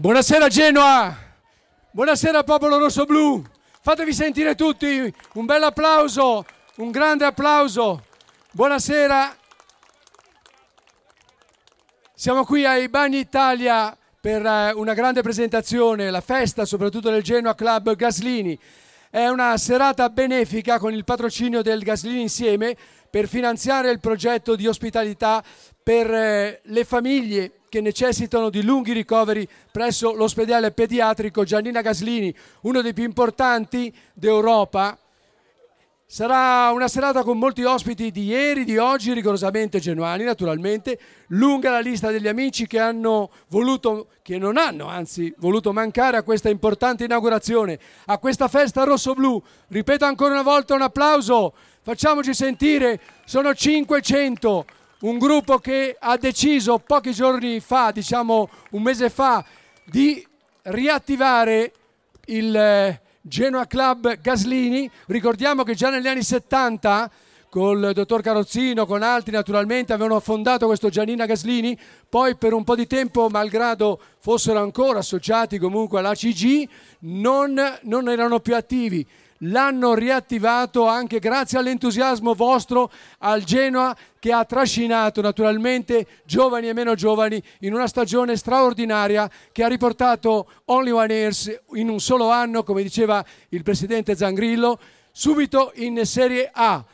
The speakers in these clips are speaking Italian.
Buonasera Genoa, buonasera popolo rosso-blu, fatevi sentire tutti! Un bel applauso, un grande applauso. Buonasera, siamo qui ai Bagni Italia per eh, una grande presentazione, la festa soprattutto del Genoa Club Gaslini. È una serata benefica con il patrocinio del Gaslini Insieme per finanziare il progetto di ospitalità per eh, le famiglie che necessitano di lunghi ricoveri presso l'ospedale pediatrico Giannina Gaslini, uno dei più importanti d'Europa. Sarà una serata con molti ospiti di ieri, di oggi, rigorosamente genuani naturalmente, lunga la lista degli amici che hanno voluto, che non hanno anzi voluto mancare a questa importante inaugurazione, a questa festa rosso-blu. Ripeto ancora una volta un applauso, facciamoci sentire, sono 500 un gruppo che ha deciso pochi giorni fa, diciamo un mese fa, di riattivare il eh, Genoa Club Gaslini. Ricordiamo che già negli anni 70 col dottor Carozzino, con altri naturalmente, avevano fondato questo Giannina Gaslini, poi per un po' di tempo, malgrado fossero ancora associati comunque alla CG, non, non erano più attivi l'hanno riattivato anche grazie all'entusiasmo vostro al Genoa che ha trascinato naturalmente giovani e meno giovani in una stagione straordinaria che ha riportato Only One Years in un solo anno, come diceva il presidente Zangrillo, subito in Serie A,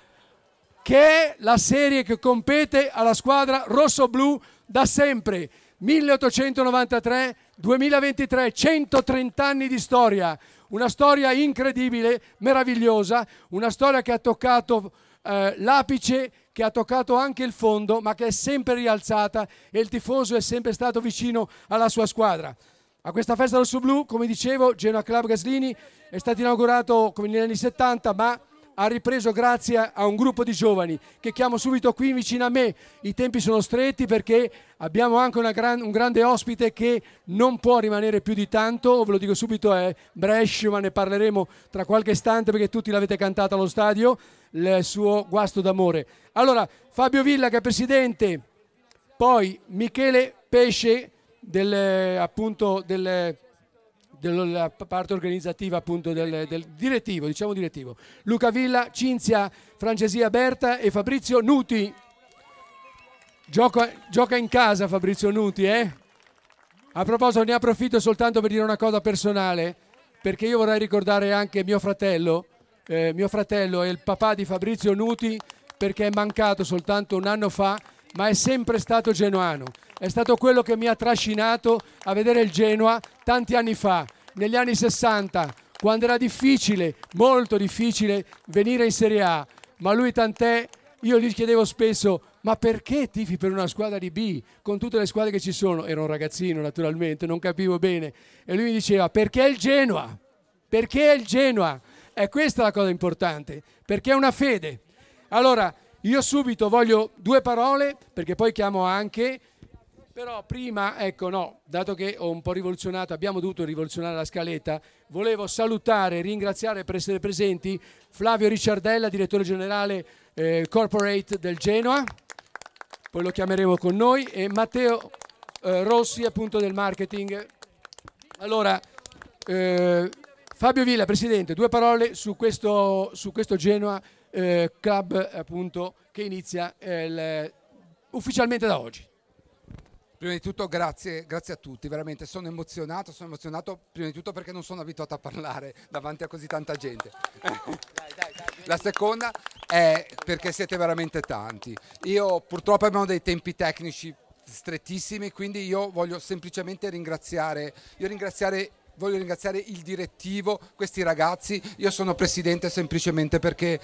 che è la serie che compete alla squadra rosso-blu da sempre. 1893-2023, 130 anni di storia una storia incredibile, meravigliosa, una storia che ha toccato eh, l'apice, che ha toccato anche il fondo, ma che è sempre rialzata e il tifoso è sempre stato vicino alla sua squadra. A questa festa rosso-blu, come dicevo, Genoa Club Gaslini è stato inaugurato come negli anni 70, ma ha ripreso grazie a un gruppo di giovani che chiamo subito qui vicino a me. I tempi sono stretti perché abbiamo anche gran, un grande ospite che non può rimanere più di tanto, ve lo dico subito, è Brescia, ma ne parleremo tra qualche istante perché tutti l'avete cantato allo stadio, il suo guasto d'amore. Allora, Fabio Villa che è presidente, poi Michele Pesce del, appunto, del della parte organizzativa appunto del, del, direttivo, diciamo direttivo. Luca Villa, Cinzia Francesia Berta e Fabrizio Nuti. Gioca, gioca in casa Fabrizio Nuti, eh? A proposito, ne approfitto soltanto per dire una cosa personale, perché io vorrei ricordare anche mio fratello. Eh, mio fratello è il papà di Fabrizio Nuti, perché è mancato soltanto un anno fa, ma è sempre stato genuano. È stato quello che mi ha trascinato a vedere il Genoa tanti anni fa negli anni 60, quando era difficile, molto difficile, venire in Serie A, ma lui tant'è, io gli chiedevo spesso, ma perché tifi per una squadra di B con tutte le squadre che ci sono? Era un ragazzino naturalmente, non capivo bene. E lui mi diceva, perché è il Genoa? Perché è il Genoa? E questa è la cosa importante, perché è una fede. Allora, io subito voglio due parole, perché poi chiamo anche però prima, ecco no, dato che ho un po' rivoluzionato, abbiamo dovuto rivoluzionare la scaletta, volevo salutare e ringraziare per essere presenti Flavio Ricciardella, direttore generale eh, corporate del Genoa, poi lo chiameremo con noi, e Matteo eh, Rossi appunto del marketing. Allora, eh, Fabio Villa, Presidente, due parole su questo, su questo Genoa eh, Club appunto che inizia il, ufficialmente da oggi. Prima di tutto grazie, grazie, a tutti, veramente sono emozionato, sono emozionato prima di tutto perché non sono abituato a parlare davanti a così tanta gente. La seconda è perché siete veramente tanti. Io purtroppo abbiamo dei tempi tecnici strettissimi, quindi io voglio semplicemente ringraziare, ringraziare voglio ringraziare il direttivo, questi ragazzi, io sono presidente semplicemente perché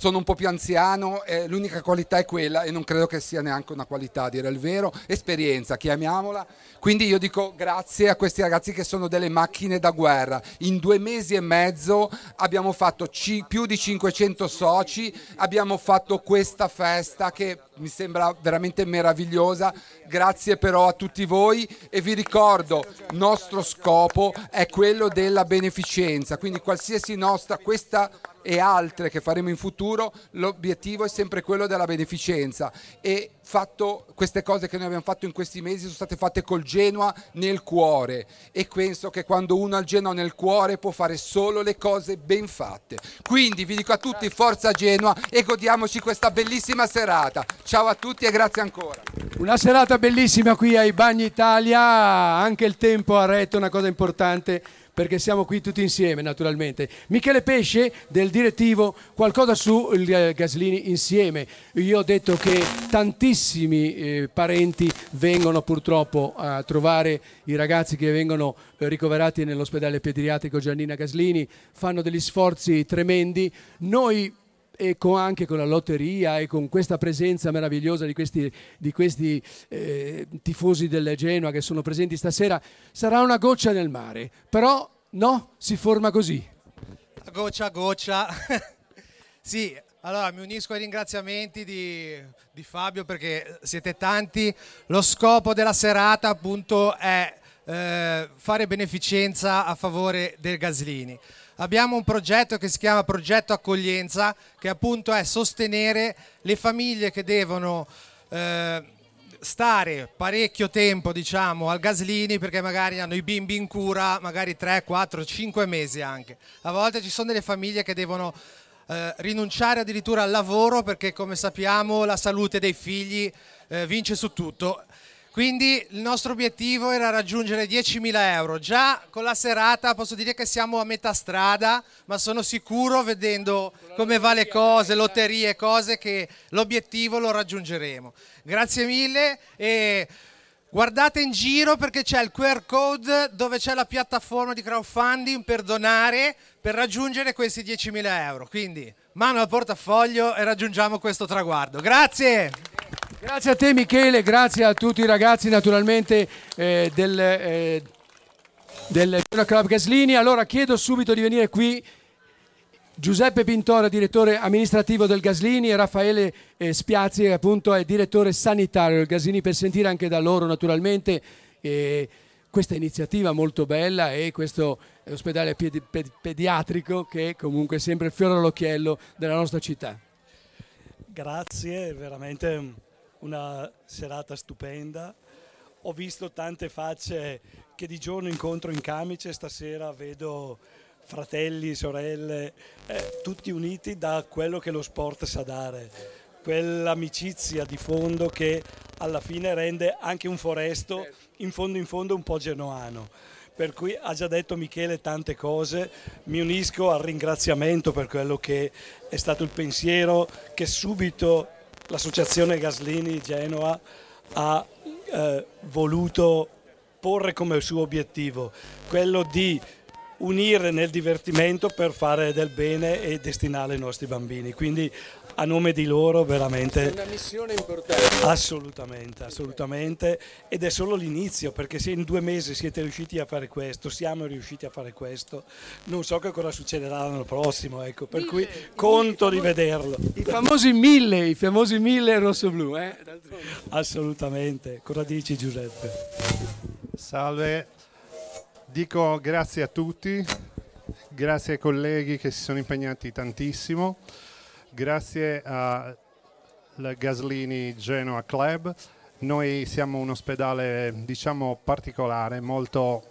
sono un po' più anziano, eh, l'unica qualità è quella e non credo che sia neanche una qualità, a dire il vero, esperienza, chiamiamola. Quindi io dico grazie a questi ragazzi che sono delle macchine da guerra. In due mesi e mezzo abbiamo fatto ci, più di 500 soci, abbiamo fatto questa festa che mi sembra veramente meravigliosa. Grazie però a tutti voi e vi ricordo, nostro scopo è quello della beneficenza, quindi qualsiasi nostra, questa e altre che faremo in futuro, l'obiettivo è sempre quello della beneficenza e fatto, queste cose che noi abbiamo fatto in questi mesi sono state fatte col Genoa nel cuore e penso che quando uno ha il Genoa nel cuore può fare solo le cose ben fatte. Quindi vi dico a tutti forza Genoa e godiamoci questa bellissima serata. Ciao a tutti e grazie ancora. Una serata bellissima qui ai Bagni Italia, anche il tempo ha retto una cosa importante perché siamo qui tutti insieme naturalmente. Michele Pesce del direttivo, qualcosa su eh, Gaslini insieme. Io ho detto che tantissimi eh, parenti vengono purtroppo a trovare i ragazzi che vengono eh, ricoverati nell'ospedale pediatrico Giannina Gaslini, fanno degli sforzi tremendi. Noi e con, anche con la lotteria e con questa presenza meravigliosa di questi, di questi eh, tifosi del Genoa che sono presenti stasera, sarà una goccia nel mare, però no, si forma così. Goccia a goccia. sì, allora mi unisco ai ringraziamenti di, di, Fabio perché siete tanti. Lo scopo della serata appunto è eh, fare beneficenza a favore del Gaslini abbiamo un progetto che si chiama Progetto Accoglienza, che appunto è sostenere le famiglie che devono eh, stare parecchio tempo diciamo al Gaslini perché magari hanno i bimbi in cura, magari 3, 4, 5 mesi anche. A volte ci sono delle famiglie che devono eh, rinunciare addirittura al lavoro perché come sappiamo la salute dei figli eh, vince su tutto quindi il nostro obiettivo era raggiungere 10.000 euro. Già con la serata posso dire che siamo a metà strada, ma sono sicuro vedendo come va le cose, lotterie, cose, che l'obiettivo lo raggiungeremo. Grazie mille e guardate in giro perché c'è il QR code dove c'è la piattaforma di crowdfunding per donare per raggiungere questi 10.000 euro. Quindi mano al portafoglio e raggiungiamo questo traguardo. Grazie! Grazie a te Michele, grazie a tutti i ragazzi naturalmente eh, del, eh, del Club Gaslini. Allora chiedo subito di venire qui Giuseppe Pintore, direttore amministrativo del Gaslini e Raffaele eh, Spiazzi, appunto è direttore sanitario del Gaslini, per sentire anche da loro naturalmente eh, questa iniziativa molto bella e questo ospedale pedi- pediatrico che è comunque sempre il fiore all'occhiello della nostra città. Grazie, veramente una serata stupenda. Ho visto tante facce che di giorno incontro in camice, stasera vedo fratelli, sorelle, eh, tutti uniti da quello che lo sport sa dare, quell'amicizia di fondo che alla fine rende anche un foresto in fondo in fondo un po' genoano. Per cui ha già detto Michele tante cose, mi unisco al ringraziamento per quello che è stato il pensiero che subito l'associazione Gaslini Genoa ha eh, voluto porre come suo obiettivo quello di unire nel divertimento per fare del bene e destinare ai nostri bambini. Quindi a nome di loro veramente... È una missione importante. Assolutamente, assolutamente. Ed è solo l'inizio, perché se in due mesi siete riusciti a fare questo, siamo riusciti a fare questo, non so che cosa succederà l'anno prossimo, ecco, per mille, cui conto di vederlo. I famosi mille, i famosi mille rosso-blu, eh? Assolutamente. Cosa dici Giuseppe? Salve, dico grazie a tutti, grazie ai colleghi che si sono impegnati tantissimo grazie al Gaslini Genoa Club. Noi siamo un ospedale diciamo particolare, molto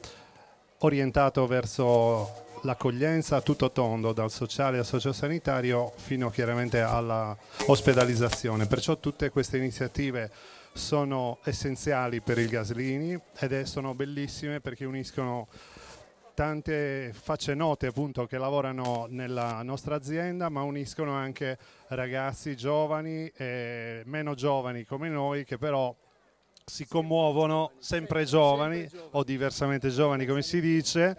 orientato verso l'accoglienza a tutto tondo, dal sociale al sociosanitario fino chiaramente all'ospedalizzazione. Perciò tutte queste iniziative sono essenziali per il Gaslini ed sono bellissime perché uniscono tante facce note appunto che lavorano nella nostra azienda ma uniscono anche ragazzi giovani e meno giovani come noi che però si commuovono sempre giovani o diversamente giovani come si dice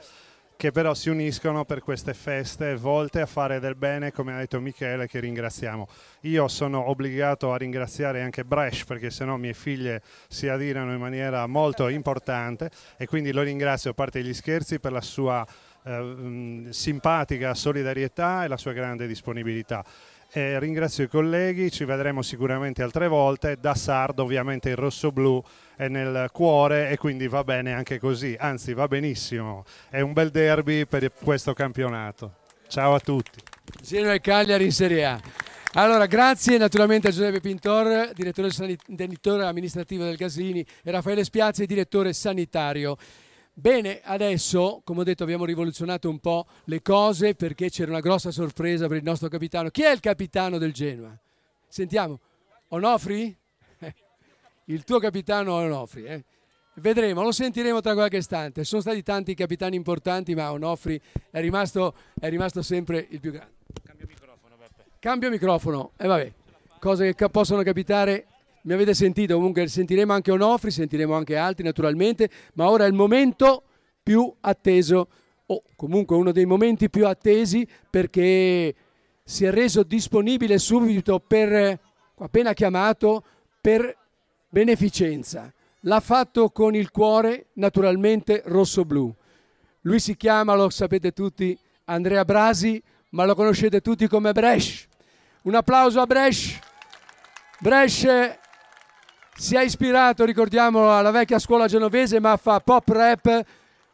che però si uniscono per queste feste volte a fare del bene, come ha detto Michele, che ringraziamo. Io sono obbligato a ringraziare anche Brescia perché sennò mie figlie si adirano in maniera molto importante e quindi lo ringrazio a parte gli scherzi per la sua eh, simpatica solidarietà e la sua grande disponibilità. Eh, ringrazio i colleghi, ci vedremo sicuramente altre volte. Da Sardo ovviamente il rosso-blu è nel cuore e quindi va bene anche così, anzi va benissimo. È un bel derby per questo campionato. Ciao a tutti. Genoa e Cagliari in Serie A. Allora, grazie naturalmente a Giuseppe Pintor, direttore, sanit- amministrativo del Gaslini, e Raffaele Spiazzi, direttore sanitario. Bene, adesso, come ho detto, abbiamo rivoluzionato un po' le cose perché c'era una grossa sorpresa per il nostro capitano. Chi è il capitano del Genoa? Sentiamo. Onofri? Il tuo capitano Onofri, eh? Vedremo, lo sentiremo tra qualche istante. Sono stati tanti capitani importanti, ma Onofri è rimasto, è rimasto sempre il più grande. Cambio microfono, Beppe. Cambio microfono, e eh, vabbè, cose che possono capitare mi avete sentito, comunque sentiremo anche Onofri, sentiremo anche altri naturalmente, ma ora è il momento più atteso, o comunque uno dei momenti più attesi perché si è reso disponibile subito per, appena chiamato, per beneficenza. L'ha fatto con il cuore naturalmente rosso-blu. Lui si chiama, lo sapete tutti, Andrea Brasi, ma lo conoscete tutti come Bresh. Un applauso a Bresh. Bresh si è ispirato, ricordiamolo, alla vecchia scuola genovese, ma fa pop rap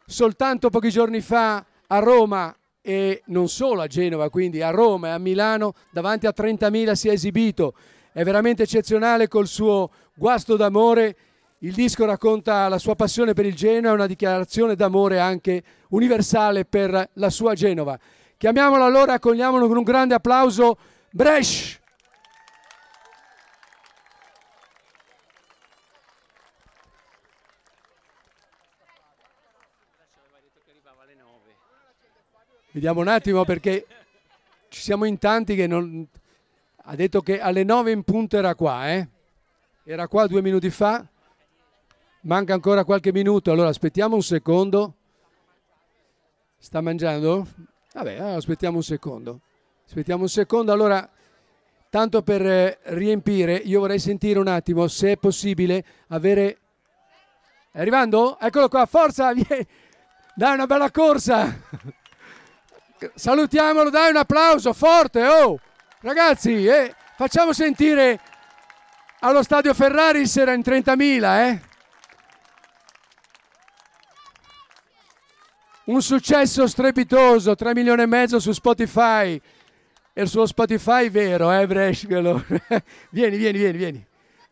soltanto pochi giorni fa a Roma e non solo a Genova, quindi a Roma e a Milano, davanti a 30.000 si è esibito. È veramente eccezionale col suo guasto d'amore. Il disco racconta la sua passione per il Genoa, una dichiarazione d'amore anche universale per la sua Genova. Chiamiamolo allora, accogliamolo con un grande applauso, Bresh! Vediamo un attimo perché ci siamo in tanti che non... Ha detto che alle 9 in punto era qua, eh? Era qua due minuti fa. Manca ancora qualche minuto, allora aspettiamo un secondo. Sta mangiando? Vabbè, aspettiamo un secondo. Aspettiamo un secondo, allora tanto per eh, riempire, io vorrei sentire un attimo se è possibile avere... È arrivando? Eccolo qua, forza! Dai una bella corsa! Salutiamolo, dai un applauso forte, oh! Ragazzi, eh, facciamo sentire allo stadio Ferrari era in 30.000, eh? Un successo strepitoso, 3 milioni e mezzo su Spotify. E sullo Spotify vero, eh, Brescolo? vieni, vieni, vieni, vieni.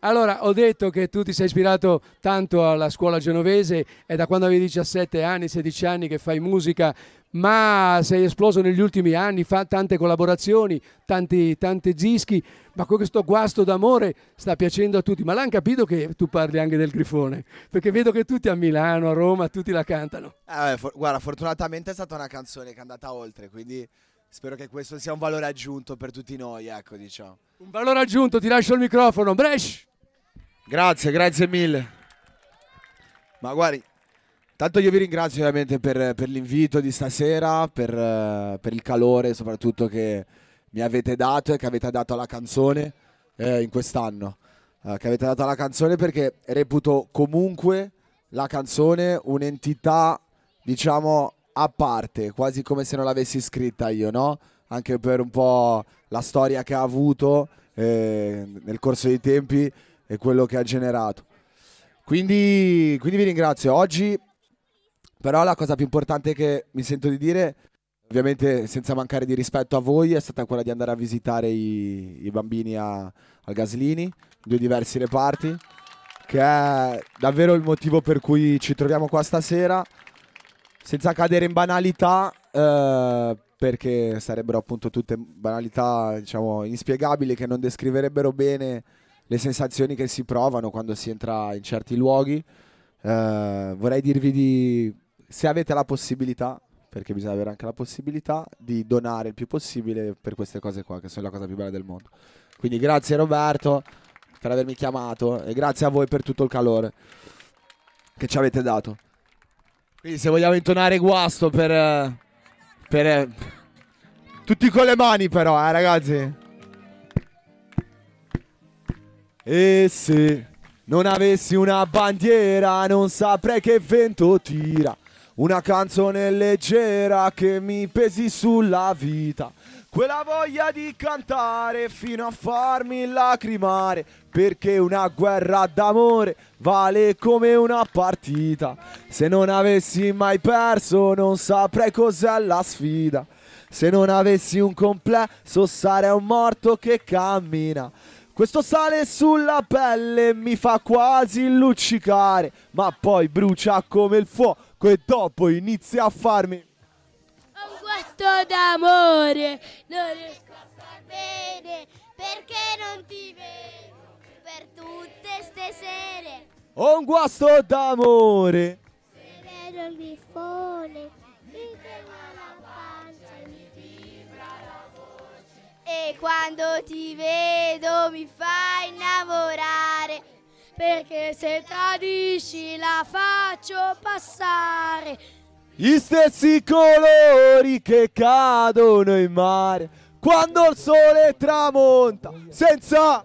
Allora, ho detto che tu ti sei ispirato tanto alla scuola genovese, è da quando avevi 17 anni, 16 anni che fai musica, ma sei esploso negli ultimi anni, fa tante collaborazioni, tanti, tanti dischi, ma questo guasto d'amore sta piacendo a tutti. Ma l'hanno capito che tu parli anche del Grifone, perché vedo che tutti a Milano, a Roma, tutti la cantano. Eh, for- guarda, fortunatamente è stata una canzone che è andata oltre, quindi spero che questo sia un valore aggiunto per tutti noi, ecco, diciamo. Un valore aggiunto, ti lascio il microfono. Bresh! Grazie, grazie mille. Ma guardi, Tanto io vi ringrazio ovviamente per, per l'invito di stasera, per, per, il calore soprattutto che mi avete dato e che avete dato alla canzone eh, in quest'anno. Eh, che avete dato alla canzone perché reputo comunque la canzone un'entità, diciamo, a parte, quasi come se non l'avessi scritta io, no? Anche per un po' la storia che ha avuto eh, nel corso dei tempi e quello che ha generato. Quindi, quindi vi ringrazio. Oggi però la cosa più importante che mi sento di dire, ovviamente senza mancare di rispetto a voi, è stata quella di andare a visitare i, i bambini a, al Gaslini, in due diversi reparti, che è davvero il motivo per cui ci troviamo qua stasera, senza cadere in banalità, eh, perché sarebbero appunto tutte banalità, diciamo, inspiegabili che non descriverebbero bene le sensazioni che si provano quando si entra in certi luoghi. Eh, vorrei dirvi di se avete la possibilità, perché bisogna avere anche la possibilità di donare il più possibile per queste cose qua, che sono la cosa più bella del mondo. Quindi grazie Roberto per avermi chiamato e grazie a voi per tutto il calore che ci avete dato. Quindi se vogliamo intonare guasto per... per tutti con le mani però, eh ragazzi. E se non avessi una bandiera non saprei che vento tira. Una canzone leggera che mi pesi sulla vita. Quella voglia di cantare fino a farmi lacrimare. Perché una guerra d'amore vale come una partita. Se non avessi mai perso non saprei cos'è la sfida. Se non avessi un complesso sarei un morto che cammina. Questo sale sulla pelle mi fa quasi luccicare, ma poi brucia come il fuoco e dopo inizia a farmi... Ho un gusto d'amore, non riesco a star bene, perché non ti vedo per tutte ste sere. Ho un guasto d'amore. Se vedo il bifone, mi trema la pancia e mi vibra la. E quando ti vedo mi fai innamorare, perché se tradisci la faccio passare. Gli stessi colori che cadono in mare quando il sole tramonta senza...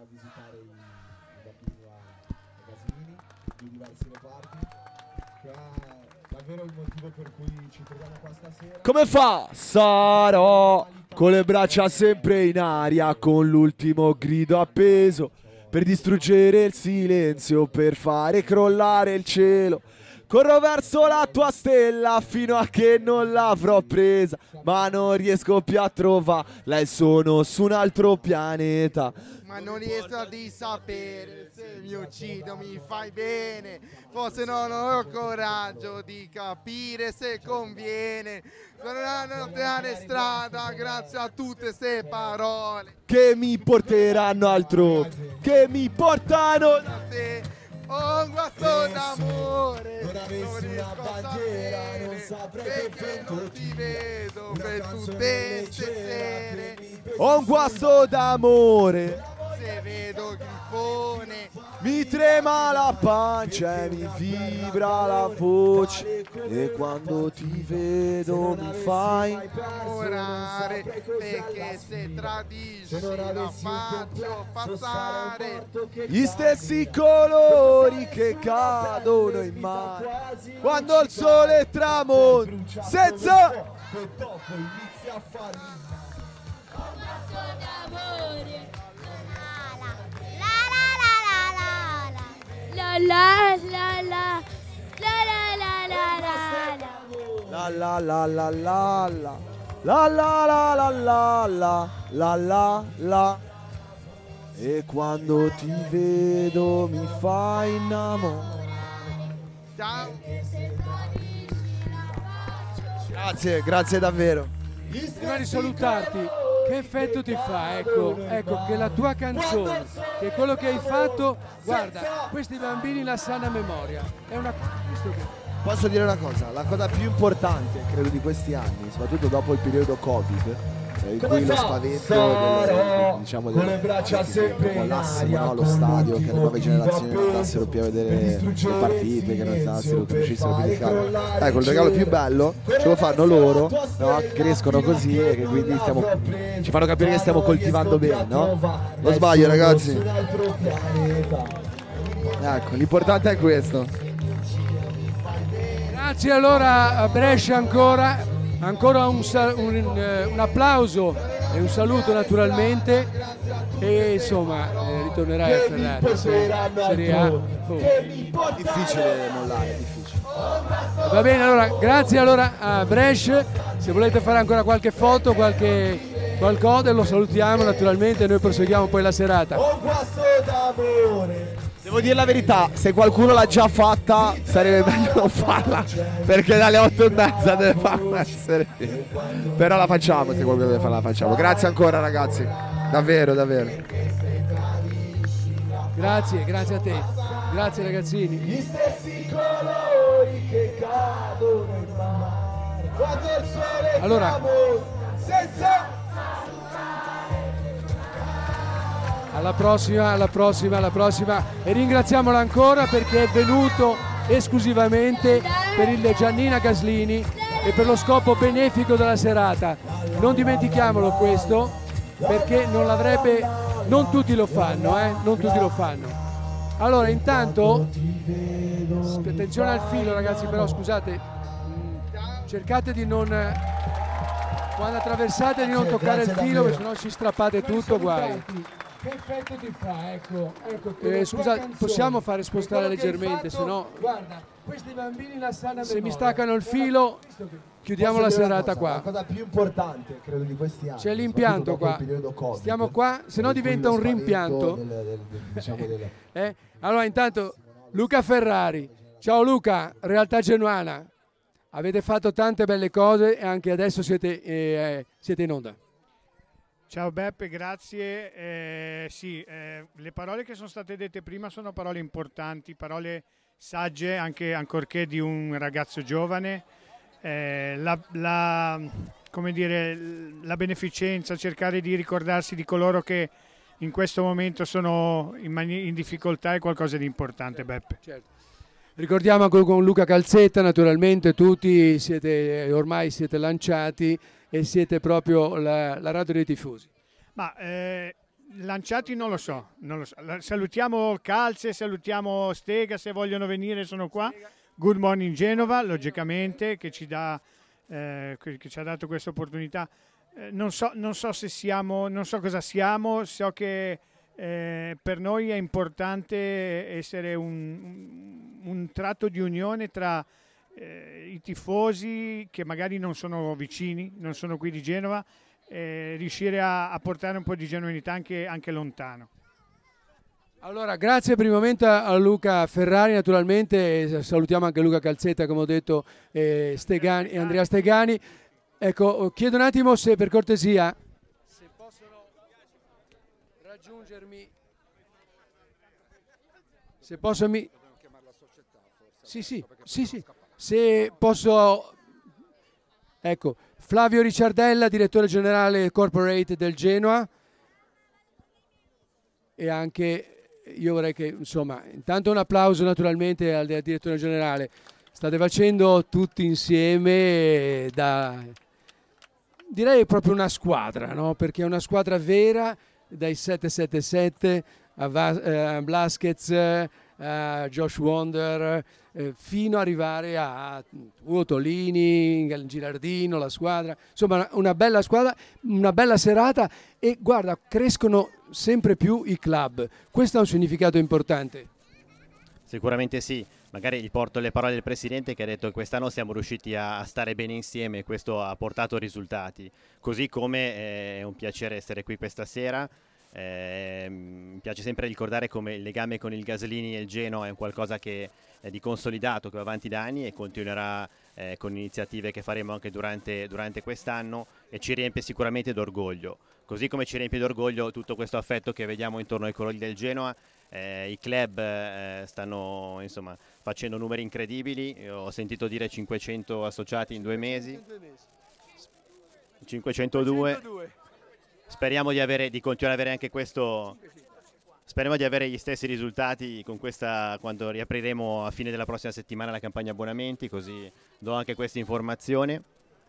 Come fa? Sarò con le braccia sempre in aria, con l'ultimo grido appeso per distruggere il silenzio, per fare crollare il cielo. Corro verso la tua stella fino a che non l'avrò presa, ma non riesco più a trovarla e sono su un altro pianeta. Ma non riesco di sapere se mi uccido mi fai bene. Forse non ho coraggio di capire se conviene. Tornare strada grazie a tutte queste parole. Che mi porteranno altrove, che mi portano... Da te Oh, un guasto d'amore. Non avessi una bandiera, non saprei che vento ti vedo per tutte le sere. Ho un guasto d'amore. Se vedo grifone. Mi trema la pancia e mi vibra la voce. E quando ti vedo mi fai innamorare perché se tradisci la faccio passare. Gli stessi colori che cadono in mare. Quando il sole tramonta Senza La la la la la la la la la la La la la la la la La la la la la la La la la E quando ti vedo mi fai innamorare Ciao. Grazie, grazie davvero Prima di salutarti, che effetto ti fa? Ecco, ecco che la tua canzone, che quello che hai fatto, guarda, questi bambini la sana memoria. È una Posso dire una cosa, la cosa più importante credo di questi anni, soprattutto dopo il periodo Covid, in cui lo spavento del, diciamo del, che mollassimo no, lo stadio, che le nuove generazioni non andassero più a vedere le partite, che non andassero uscissero più di casa. Ecco, il regalo più bello ce lo fanno loro, no, che crescono così e che quindi stiamo, ci fanno capire che stiamo coltivando bene, no? Lo sbaglio ragazzi. Ecco, l'importante è questo. Grazie allora a Brescia ancora, ancora un, un, eh, un applauso e un saluto naturalmente e insomma eh, ritornerai a Ferrari, se- Serie A. Oh. Difficile mollare, difficile. Va bene, allora grazie allora a Brescia, se volete fare ancora qualche foto, qualche qualcosa lo salutiamo naturalmente e noi proseguiamo poi la serata. Devo dire la verità, se qualcuno l'ha già fatta sarebbe meglio non farla, perché dalle otto e mezza deve farla essere. Però la facciamo, se qualcuno deve farla la facciamo. Grazie ancora ragazzi, davvero, davvero. Grazie, grazie a te, grazie ragazzini. Allora, alla prossima, alla prossima, alla prossima e ringraziamolo ancora perché è venuto esclusivamente per il Giannina Gaslini e per lo scopo benefico della serata. Non dimentichiamolo questo perché non l'avrebbe, non tutti lo fanno, eh? non tutti lo fanno. Allora intanto, attenzione al filo ragazzi però scusate, cercate di non, quando attraversate di non toccare il filo perché sennò ci strappate tutto, guai. Che effetto ti fa? Ecco, ecco eh, scusate, possiamo fare spostare leggermente, se no... Guarda, questi bambini la sanno Se mi staccano il filo, chiudiamo Posso la serata cosa? qua. La cosa più importante, credo, di questi anni. C'è l'impianto qua. Covid, Stiamo qua, se no diventa un rimpianto. del- del- del- diciamo del- Eh? Allora, intanto, Luca Ferrari. Ciao Luca, Realtà Genuana. Avete fatto tante belle cose e anche adesso siete, eh, siete in onda. Ciao Beppe, grazie. Eh, sì, eh, le parole che sono state dette prima sono parole importanti, parole sagge, anche ancorché di un ragazzo giovane. Eh, la, la- come dire, la beneficenza, cercare di ricordarsi di coloro che in questo momento sono in, mani- in difficoltà è qualcosa di importante, Beppe. Certo. Ricordiamo anche con Luca Calzetta, naturalmente tutti siete, ormai siete lanciati e siete proprio la, la radio dei tifosi. Ma eh, lanciati non lo so, non lo so. Salutiamo Calze, salutiamo Stega se vogliono venire, sono qua. Good Morning Genova, logicamente, che ci, dà, eh, che ci ha dato questa opportunità. Eh, non, so, non so se siamo, non so cosa siamo, so che eh, per noi è importante essere un, un- un tratto di unione tra eh, i tifosi che magari non sono vicini, non sono qui di Genova, e riuscire a, a portare un po' di genuinità anche, anche lontano. Allora, grazie primamente a Luca Ferrari, naturalmente, e salutiamo anche Luca Calzetta, come ho detto, e, Stegani, e Andrea Stegani. Ecco, chiedo un attimo se per cortesia, se possono raggiungermi, se posso mi... Sì, sì, sì, sì, se posso... Ecco, Flavio Ricciardella, direttore generale corporate del Genoa e anche io vorrei che, insomma, intanto un applauso naturalmente al, direttore generale. State facendo tutti insieme da, direi proprio una squadra, no? perché è una squadra vera dai 777 a, Va- a Josh Wonder, eh, fino ad arrivare a Ugo Tolini, Girardino, la squadra, insomma una bella squadra, una bella serata e guarda, crescono sempre più i club. Questo ha un significato importante. Sicuramente sì, magari gli porto le parole del Presidente che ha detto che quest'anno siamo riusciti a a stare bene insieme e questo ha portato risultati, così come eh, è un piacere essere qui questa sera. Eh, mi piace sempre ricordare come il legame con il Gaslini e il Genoa è un qualcosa che è di consolidato, che va avanti da anni e continuerà eh, con iniziative che faremo anche durante, durante quest'anno e ci riempie sicuramente d'orgoglio. Così come ci riempie d'orgoglio tutto questo affetto che vediamo intorno ai colori del Genoa, eh, i club eh, stanno insomma, facendo numeri incredibili, Io ho sentito dire 500 associati in due mesi, 502. Speriamo di, avere, di continuare ad avere anche questo. Speriamo di avere gli stessi risultati questa, quando riapriremo a fine della prossima settimana la campagna abbonamenti, così do anche questa informazione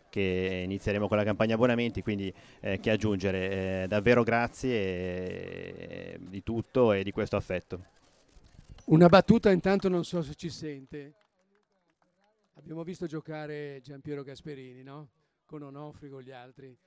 che inizieremo con la campagna abbonamenti, quindi eh, che aggiungere. Eh, davvero grazie eh, di tutto e di questo affetto. Una battuta intanto non so se ci sente. Abbiamo visto giocare Giampiero Gasperini, no? Con Onofri, con gli altri.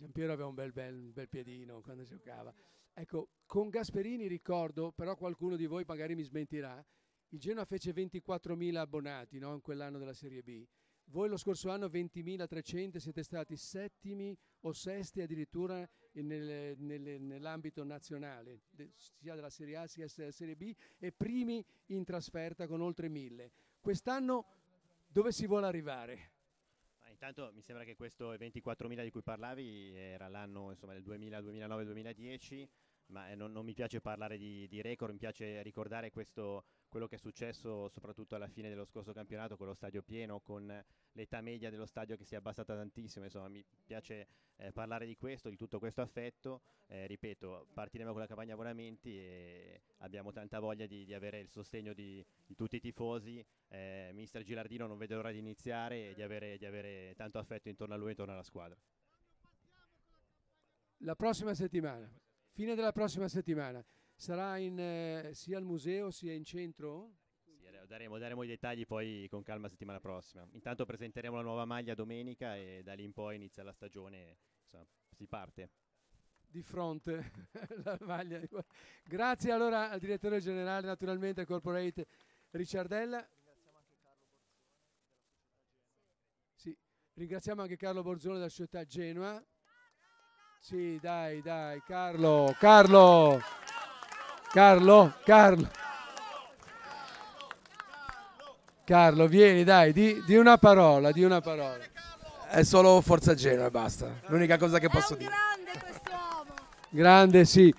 Giampiero aveva un bel, bel, bel piedino quando giocava. Ecco, con Gasperini ricordo, però qualcuno di voi magari mi smentirà, il Genoa fece 24.000 abbonati no? in quell'anno della Serie B. Voi lo scorso anno 20.300 siete stati settimi o sesti addirittura nelle- nelle- nell'ambito nazionale, sia della Serie A sia della Serie B, e primi in trasferta con oltre 1.000. Quest'anno dove si vuole arrivare? Intanto mi sembra che questo 24.000 di cui parlavi era l'anno insomma, del 2000, 2009, 2010, ma eh, non, non mi piace parlare di, di record, mi piace ricordare questo, quello che è successo soprattutto alla fine dello scorso campionato con lo stadio pieno, con l'età media dello stadio che si è abbassata tantissimo, insomma mi piace eh, parlare di questo, di tutto questo affetto, Eh, ripeto, partiremo con la campagna abbonamenti e abbiamo tanta voglia di, di avere il sostegno di, di tutti i tifosi, eh, mister Gilardino non vede l'ora di iniziare e di avere, di avere tanto affetto intorno a lui e intorno alla squadra. La prossima settimana, fine della prossima settimana, sarà in, eh, sia al museo sia in centro? Sì, daremo, daremo i dettagli poi con calma settimana prossima. Intanto presenteremo la nuova maglia domenica e da lì in poi inizia la stagione, insomma, si parte. di fronte la maglia. Grazie allora al direttore generale, naturalmente al corporate Ricciardella. Sì, Ringraziamo anche Carlo Borzone della società Genoa. Sì, dai, dai, Carlo, Carlo, Carlo, Carlo. Carlo, vieni, dai, di, di una parola, di una parola. È solo Forza Genoa e basta. L'unica cosa che posso dire. Grande, sì.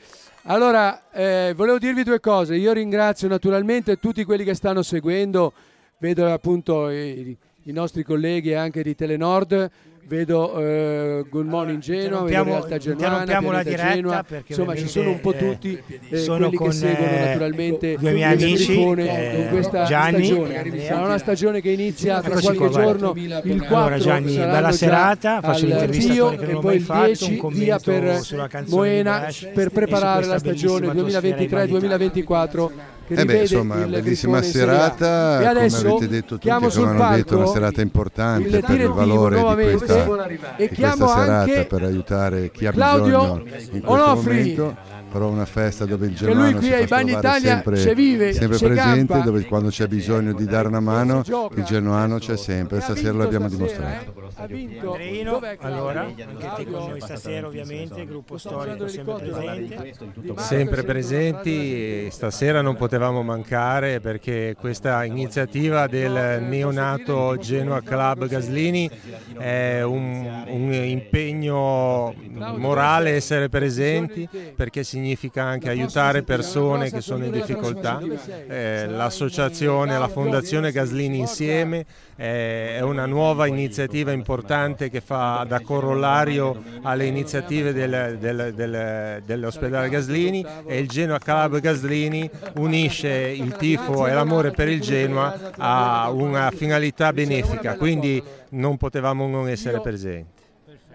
Allora, eh, volevo dirvi due cose. Io ringrazio naturalmente tutti quelli che stanno seguendo. Vedo appunto i, i nostri colleghi anche di Telenord. Vedo eh, Good Morning Genoa, vedo Realtà Germana, interrompiamo la Pianeta diretta Genoa. perché insomma ci sono un po' ovviamente, tutti eh, eh, sono quelli con, che seguono eh, naturalmente due miei amici, eh, in questa Gianni stagione. Sarà una stagione che inizia tra qualche qua, giorno, il 4 Allora, Gianni, bella serata, faccio al l'intervistatore Rio che non e poi il fatto, 10 un via per Moena per preparare la questa stagione bellissima 2023-2024 che Eh beh, insomma, il bellissima serata, E come adesso avete detto tutti, come sul hanno detto, una serata importante per il valore di nuovamente questa, e chiamo questa serata, anche per aiutare chi ha Claudio bisogno in questo Onofri. momento. Però una festa dove il Che lui germano qui si ai fa Bagni trovare Italia sempre, ci vive, sempre ci presente, campa. dove quando c'è bisogno di dare una mano il genuano c'è sempre, stasera l'abbiamo dimostrato. ha vinto. Andreino, allora, anche te con noi stasera ovviamente, gruppo storico sempre presente. Sempre presenti, stasera non potevamo mancare perché questa iniziativa del neonato Genoa Club Gaslini è un, un impegno morale essere presenti perché significa anche aiutare persone che sono in difficoltà. Eh, l'associazione, la fondazione Gaslini insieme eh, è una nuova iniziativa importante che fa da corollario alle iniziative del- del- del- dell'ospedale Gaslini e il Genoa Club Gaslini unisce il tifo e l'amore per il Genoa a una finalità benefica, quindi non potevamo non essere presenti.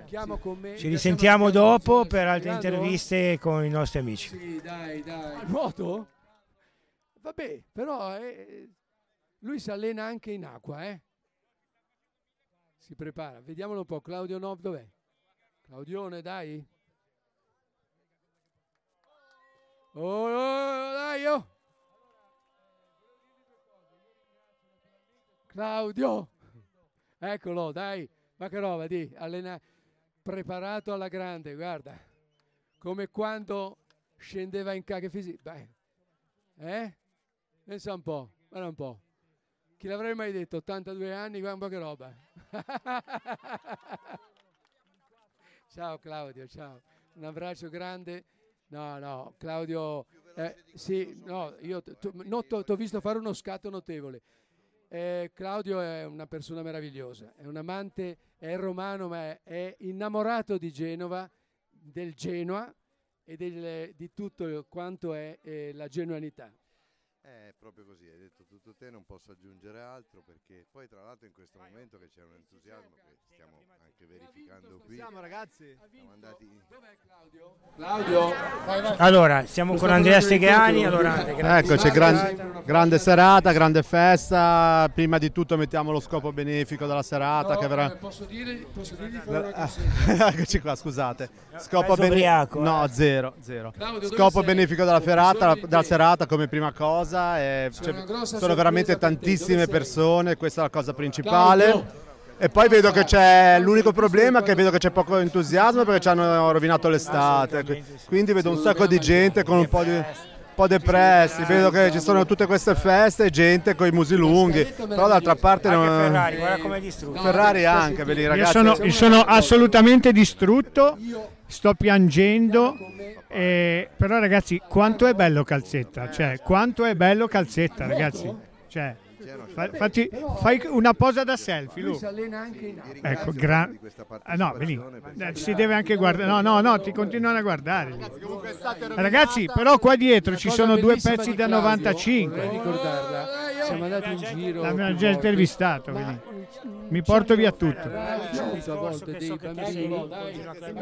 Chiamo con me- Ci risentiamo dopo per altre interviste con i nostri amici. Sì, dai, dai. A nuoto? Vabbè, però eh, lui si allena anche in acqua, eh? Si prepara. Vediamolo un po'. Claudio Nov dov'è? Claudione, dai. Oh, oh, dai, oh. Claudio. Eccolo, dai. Ma che roba, di allena preparato alla grande, guarda. Come quando scendeva in ca che fisi- Beh. Eh? Pensa un po', guarda un po'. Chi l'avrei mai detto? 82 anni, guarda un po' che roba. ciao Claudio, ciao. Un abbraccio grande. No, no, Claudio, eh, sì, no, io ti ho visto fare uno scatto notevole. Eh, Claudio è una persona meravigliosa, è un amante, è romano, ma è, è innamorato di Genova, del Genoa e del- di tutto quanto è eh, la genuanità. È proprio così, hai detto tutto te, non posso aggiungere altro perché poi tra l'altro in questo momento che c'è un entusiasmo che stiamo anche verificando qui. Siamo ragazzi? Siamo andati Claudio? Allora, siamo con Andrea Stegani. Allora, Eccoci, gran- grande serata, grande festa. Prima di tutto mettiamo lo scopo benefico della serata. No, che verrà... eh, posso, dirgli, posso dirgli di fare una Ah, consegna? Eccoci qua, scusate. Scopo Mezzo bene- ubriaco, No, eh. zero, zero. Claudio, Scopo benefico della, ferata, Professore della serata come prima cosa. E c'è- una grossa sono veramente tantissime persone, questa è la cosa principale. Claudio. E poi vedo che c'è l'unico problema è che vedo che c'è poco entusiasmo perché ci hanno rovinato l'estate. Quindi vedo un sacco di gente con un po' di un po' depressi, vedo che ci sono tutte queste feste e gente con i musi lunghi, però d'altra parte Anche non... Ferrari, guarda come è distrutto. Ferrari anche, vedi Io ragazzi. sono, io sono assolutamente distrutto, sto piangendo, eh, però ragazzi quanto è bello calzetta, cioè quanto è bello calzetta ragazzi, cioè, fa- fatti- fai una posa da selfie Lui Lu. si allena anche in acqua. Ecco, gra- ah, no, vedi, eh, si deve anche guardare, no, no, no, ti continuano a guardare. Ragazzi, però qua dietro ci sono due pezzi da Claudio, 95. Vorrei ricordarla. Siamo andati in giro. L'abbiamo già intervistato. Mi porto via tutto.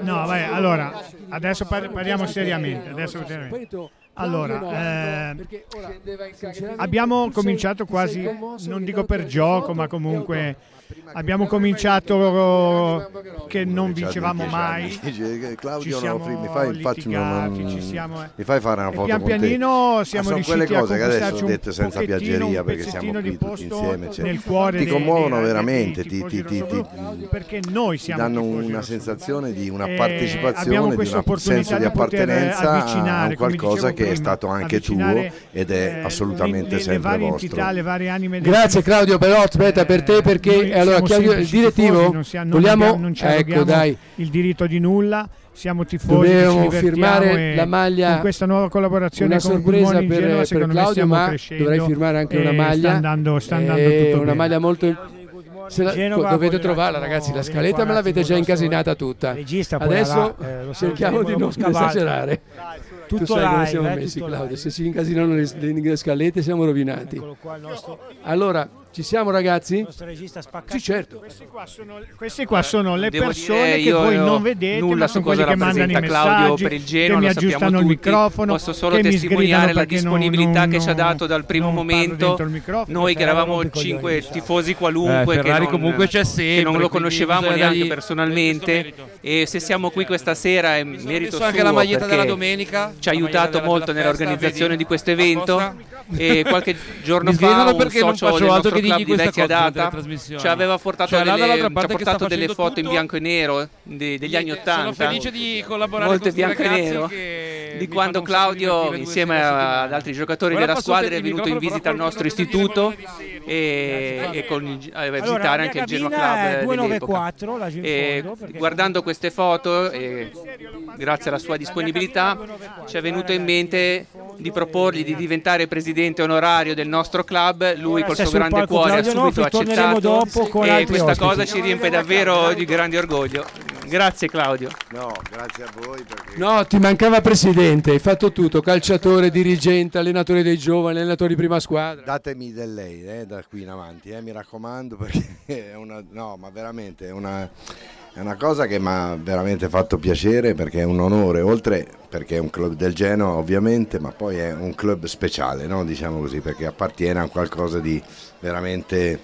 No, vai, allora, adesso par- parliamo seriamente. Adesso seriamente. Allora, eh, abbiamo cominciato quasi, non dico per gioco, ma comunque abbiamo cominciato che non vincevamo mai. Claudio Ci siamo Onofri, mi fai, litigati, ci siamo- mi fai fare una e foto pian con te. pianino Ma siamo sono riusciti quelle a cose che adesso ho un dette senza piaggeria perché siamo qui tutti insieme eccetera. nel cuore ti commuovono dei- veramente dei ti, ti, ti, perché noi siamo danno una sensazione di una Eh, partecipazione di un senso di appartenenza a qualcosa che è stato anche tuo ed è eh, assolutamente le- le sempre varie vostro entità, le varie anime del Grazie Claudio, però aspetta per te perché Noi allora Claudio, il direttivo tifosi, non, vogliamo abbiamo- non ci ecco dai il diritto di nulla. Siamo tifosi, Dobbiamo firmare e la maglia con questa nuova collaborazione una con sorpresa per, Genova, per secondo me Claudio stiamo ma crescendo dovrei firmare anche una maglia sta andando, sta andando Eh, tutto una bene. maglia molto se la- Genova dovete trovarla ragazzi la scaletta me l'avete già incasinata tutta regista adesso là, eh, cerchiamo di non lo scavalco. esagerare tu Tutto sai come live, siamo eh, messi Claudio live. se si incasinano le, le scalette siamo rovinati qua il nostro- allora ci siamo ragazzi? Il nostro regista spaccato. sì certo Queste qua sono le Devo persone dire, che io voi non vedete, nulla ma su sono cosa quelli che mandano i rappresenta Claudio messaggi, per il che Genoa, mi lo sappiamo aggiustano il tutti. microfono, Posso solo che mi testimoniare la perché non- disponibilità non- che ci ha dato dal primo momento. Noi che eravamo cinque tifosi qualunque, Eh, che, non, comunque c'è che sempre, non lo conoscevamo neanche personalmente. E se siamo qui questa sera è merito messo anche suo la maglietta perché della domenica, Ci ha aiutato molto nell'organizzazione di questo evento. E qualche giorno Mi fa un socio del nostro che club di vecchia data? ci aveva portato Cioè, delle, ci ha portato delle foto in bianco e nero de- degli anni Sono Ottanta. felice di collaborare molte con bianco e nero. di quando Claudio insieme ad altri giocatori della squadra è venuto in visita al nostro istituto e, e con a Allora, visitare la anche il Genoa Club 294, laggiù in dell'epoca. E fondo, guardando queste foto e grazie alla sua disponibilità ci è venuto in mente di proporgli di diventare presidente onorario del nostro club. Lui col suo grande cuore ha subito Nofri, torneremo accettato dopo con e altri questa ospiti. cosa ci riempie davvero di grande orgoglio grazie Claudio no grazie a voi perché No, ti mancava presidente, hai fatto tutto, calciatore, dirigente, allenatore dei giovani, allenatore di prima squadra. Datemi del lei eh, da qui in avanti, eh, mi raccomando, perché è una, no, ma veramente è una, è una cosa che mi ha veramente fatto piacere perché è un onore, oltre perché è un club del Genoa ovviamente, ma poi è un club speciale, no? diciamo così, perché appartiene a qualcosa di veramente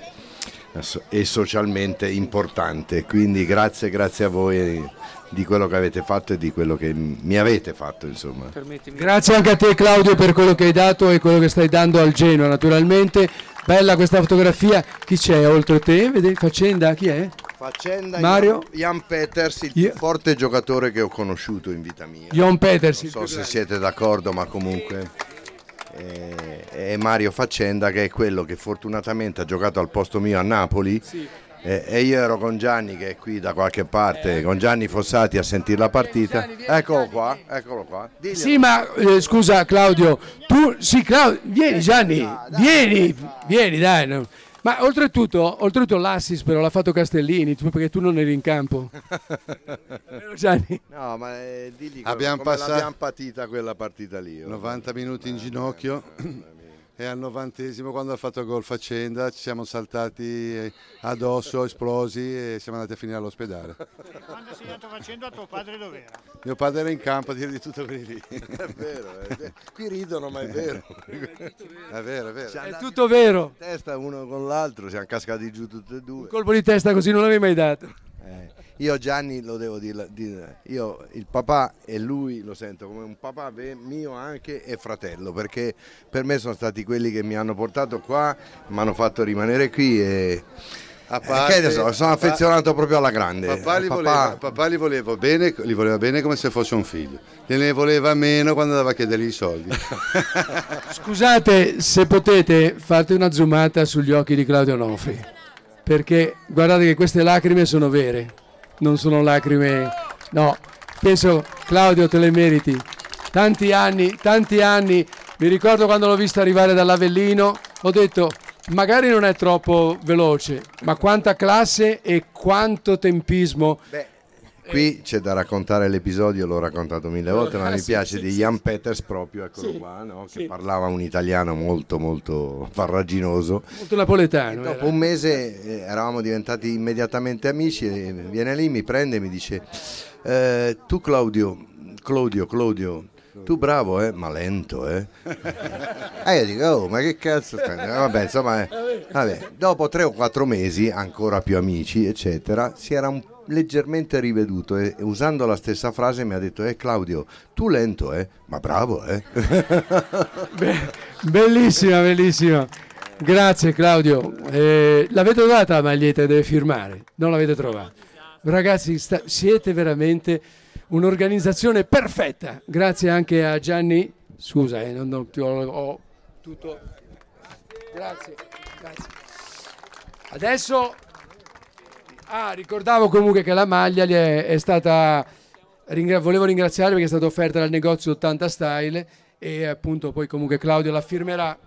e socialmente importante. Quindi grazie, grazie a voi di quello che avete fatto e di quello che mi avete fatto, insomma. Grazie anche a te Claudio per quello che hai dato e quello che stai dando al Genoa naturalmente. Bella questa fotografia. Chi c'è oltre te? Vedi faccenda? Chi è? Faccenda Mario? Jan Peters, il più forte giocatore che ho conosciuto in vita mia. Jan Peters, Non so se grande. siete d'accordo, ma comunque. Eh, È Mario Faccenda che è quello che fortunatamente ha giocato al posto mio a Napoli. eh, E io ero con Gianni che è qui da qualche parte, con Gianni Fossati a sentire la partita. Eccolo qua, eccolo qua. Diglielo. Sì, ma eh, scusa Claudio, tu sì Claudio, vieni Gianni, vieni, vieni dai. no. Ma oltretutto, oltretutto l'assist però l'ha fatto Castellini, tu- perché tu non eri in campo. Vero, Gianni? No, ma eh, digli Abbiamo come passato- l'abbiamo patita quella partita lì. oh. 90 minuti in ginocchio e al novantesimo quando ha fatto gol Faccenda ci siamo saltati eh, addosso, esplosi e siamo andati a finire all'ospedale. Quando sei andato facendo a tuo padre dov'era? Mio padre era in campo a dire di tutto quelli lì. È vero, è vero. qui ridono ma è vero. È vero, è vero. È tutto vero. In testa uno con l'altro, siamo cascati giù tutti e due. Colpo di testa così non l'avevi mai dato. Eh, io Gianni lo devo dire, dire, io il papà e lui lo sento come un papà mio anche e fratello, perché per me sono stati quelli che mi hanno portato qua, mi hanno fatto rimanere qui e A eh, parte- che ne so, sono papà- affezionato proprio alla grande. Papà li, Papà- voleva, papà li voleva bene, li voleva bene come se fosse un figlio. Gliene voleva meno quando andava a chiedergli i soldi. Scusate se potete fate una zoomata sugli occhi di Claudio Nofri, perché guardate che queste lacrime sono vere, non sono lacrime... No, penso Claudio te le meriti. Tanti anni, tanti anni, mi ricordo quando l'ho vista arrivare dall'Avellino, ho detto magari non è troppo veloce, ma quanta classe e quanto tempismo. Qui c'è da raccontare l'episodio, l'ho raccontato mille volte, ma Ah, mi sì, piace sì, di. Jan Peters proprio, eccolo qua, no? che parlava un italiano molto molto farraginoso. Molto napoletano. E dopo era. un mese eh, eravamo diventati immediatamente amici e viene lì, mi prende e mi dice, eh, tu Claudio, Claudio, Claudio, tu bravo, eh, ma lento, eh. E io dico, oh, ma che cazzo stai? Eh, Vabbè, insomma, eh, vabbè. dopo tre o quattro mesi, ancora più amici, eccetera, si era un- leggermente riveduto e usando la stessa frase mi ha detto, eh Claudio, tu lento, eh, ma bravo, eh. Bellissima, bellissima. Grazie Claudio. Eh, l'avete trovata la maglietta deve firmare? Non l'avete trovata? Ragazzi, sta- siete veramente un'organizzazione perfetta. Grazie anche a Gianni. Scusa, eh, non, non ho, ho tutto. Grazie, grazie. Adesso ah, ricordavo comunque che la maglia gli è, è stata. ringra- volevo ringraziare perché è stata offerta dal negozio 80 Style e appunto poi comunque Claudio la firmerà.